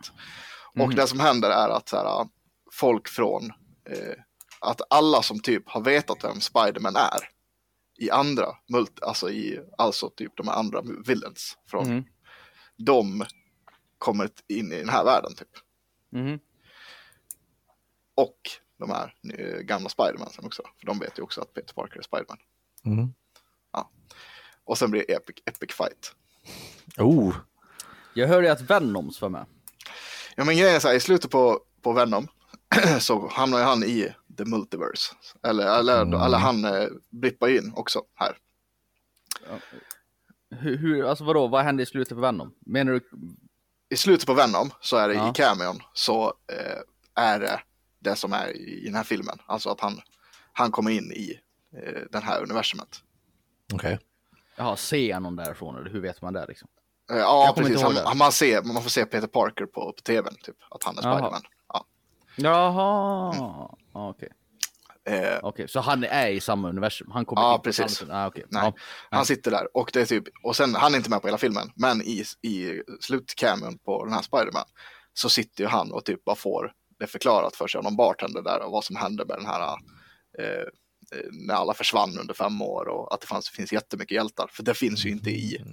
Och Mhm. det som händer är att så här, folk från, eh, att alla som typ har vetat vem Spiderman är i andra, multi, alltså i, alltså typ de andra villains från, Mhm. de kommer in i den här världen typ. Mhm. Och de här eh, gamla Spidermansen också. För de vet ju också att Peter Parker är Spiderman. Mm. Och sen blir det epic, epic fight. Oh, Jag hörde att Venoms var med. Ja men grejen är så här, i slutet på, på Venom så hamnar ju han i the multiverse. Eller, eller, Mm. eller han eh, blippar in också här. Hur, hur, alltså vadå, vad hände i slutet på Venom? Menar du? I slutet på Venom så är det Ja. i cameon så eh, är det det som är i, i den här filmen. Alltså att han, han kommer in i eh, den här universumet. okej. Jaha, ser jag någon därifrån eller hur vet man det liksom? Eh, ja precis, han, man, ser, man får se Peter Parker på, på tvn, typ, att han är Jaha. Spiderman. Ja. Jaha, Ja, okej. Eh, Okej, så han är i samma universum? Han kommer Ja, precis. Ah, okej. Nej. Ja. Han sitter där och det är typ, och sen, han är inte med på hela filmen, men i, i slutcameon på den här Spiderman så sitter ju han och typ bara får det förklarat för sig av någon bartender där och vad som hände med den här eh, eh, när alla försvann under fem år och att det fanns, finns jättemycket hjältar. För det finns ju inte i,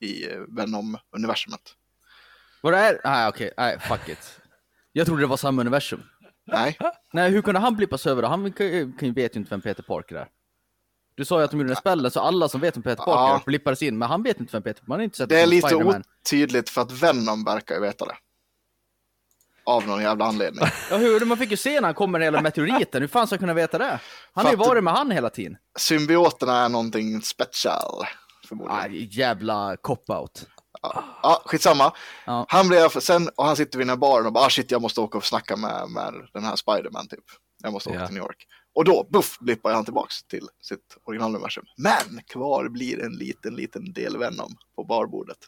i eh, Venom-universumet. Vad det är? Nej okej, nej fuck it. Jag trodde det var samma universum. Nej, Nej, hur kunde han blippas över då? Han kan kan vet ju inte vem Peter Parker är. Du sa ju att de gjorde den spellen, så alla som vet vem Peter Parker Ja. är blippades in, men han vet inte vem Peter inte sett det är lite otydligt för att Venom verkar ju veta det. Av någon jävla anledning. Ja, hur, man fick ju se när han kommer med hela meteoriten, hur fan ska jag kunna veta det? Han har ju varit med han hela tiden. Symbioterna är någonting special, förmodligen. Aj, jävla cop-out. Ja, skitsamma. Ja. Han blev sen, och han sitter vid den här baren och bara, ah, shit, jag måste åka och snacka med, med den här Spiderman typ. Jag måste åka Ja. till New York. Och då, buff, blippar han tillbaks till sitt originaluniversum. Men kvar blir en liten, liten del Venom på barbordet.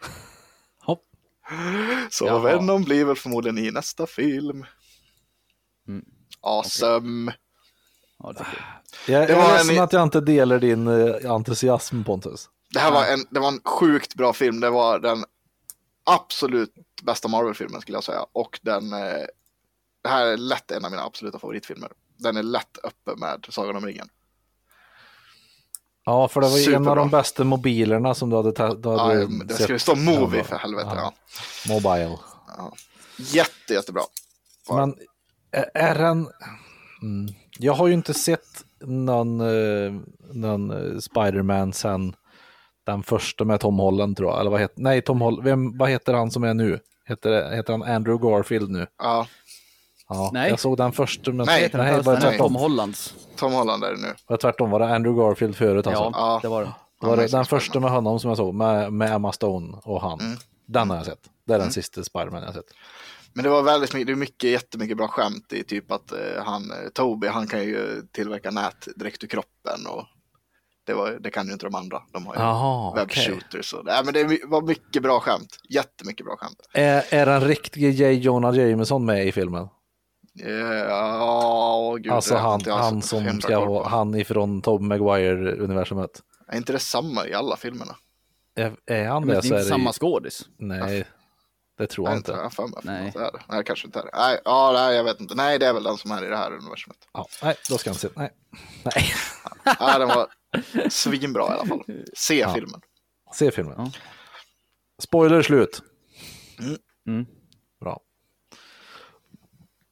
Hopp. Så Jaha. Venom blir väl förmodligen i nästa film. Mm. Awesome. Ja, det Det jag är en- ledsen att jag inte delar din eh, entusiasm Pontus. Det här var en, det var en sjukt bra film. Det var den absolut bästa Marvel-filmen skulle jag säga. Och den, eh, det här är lätt en av mina absoluta favoritfilmer. Den är lätt uppe med Sagan om ringen. Ja, för det var ju en av de bästa mobilerna som du hade, du Ja, hade det ska ju stå movie för helvete. Ja. Ja. Mobile. Jätte, jättebra. Var Men är- är den... Mm. Jag har ju inte sett någon, eh, någon eh, Spider-Man sen den första med Tom Holland tror jag. Eller vad heter, nej, Tom Holland, vem, vad heter han som är nu? Heter, heter han Andrew Garfield nu? Ja, Ja, Nej. Jag såg den första, men Nej, nej, det första? tvärtom? Tom Hollands. Tom Holland är det nu. Var det tvärtom? Var det Andrew Garfield förut alltså? Ja, Ja. det var det. Då var det den första med honom som jag såg, med, med Emma Stone och han. Mm. Den har jag sett. Det är den sista Spiderman jag har sett. Men det var väldigt mycket, det är mycket, jättemycket bra skämt i typ att eh, han, eh, Toby, han kan ju tillverka nät direkt ur kroppen och det, var, det kan ju inte de andra. De har ju okej. webbshooters och nej, men det var mycket bra skämt. Jättemycket bra skämt. Är, är den riktige J. Jonah Jameson med i filmen? Ja, gud. alltså det har han, inte jag han som ska vara, han ifrån Tobey Maguire-universumet. Är inte det samma i alla filmerna? Är, är han Men det det är inte är samma skådis. Nej, det tror Nej, jag inte. inte. Jag mig Nej. att det är det. Nej, kanske inte är det. Nej, ja, nej, jag vet inte. Nej, det är väl den som är i det här universumet. Ja, nej, då ska jag inte se. Nej. nej. Nej, den var svinbra i alla fall. Se Ja. filmen. Se filmen. Ja. Spoiler slut. Mm. Bra.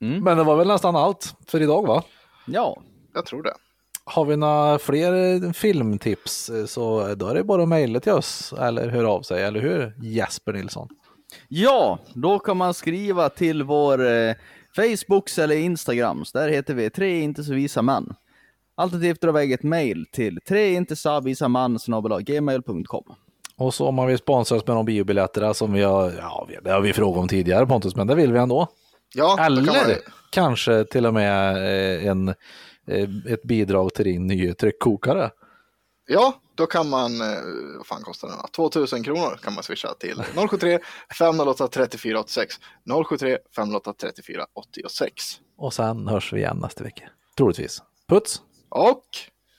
Mm. Men det var väl nästan allt för idag va? Ja, Jag tror det. Har vi några fler eh, filmtips eh, så då är det bara att mejla till oss eller höra av sig, eller hur Jesper Nilsson? Ja, då kan man skriva till vår eh, Facebooks eller Instagrams. Där heter vi tre inte så visa män. Alternativt dra iväg ett mail till treintesavisaman.gmail.com Och så om man vill sponsra oss med de biobiljetter som vi har, ja det har vi frågat om tidigare Pontus, men det vill vi ändå. Ja, då kan man, Eller kanske till och med eh, en, eh, ett bidrag till din nya tryckkokare. ja, då kan man, eh, vad fan kostar den? då? 2000 kronor kan man swisha till 073 508 34 86. 073 508 34 86. Och sen hörs vi igen nästa vecka. Troligtvis. Puts! Och?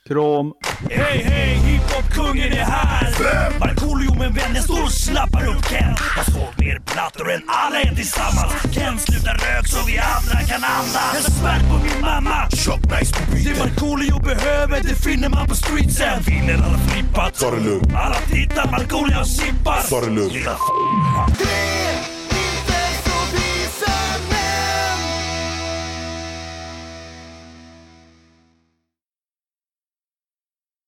Kram! Hej hej, hiphop-kungen är här! Markoolio med vänner står och slappar upp. Ken Jag såg mer plattor än alla är tillsammans. Ken slutar rök så vi andra kan andas. Jag svär på min mamma. Shop nice på Det Markoolio behöver det finner man på streetsen. Vinner alla flippat. Ta det lugnt. Alla tittar, Markoolio sippar. Ta det lugnt. Lilla f-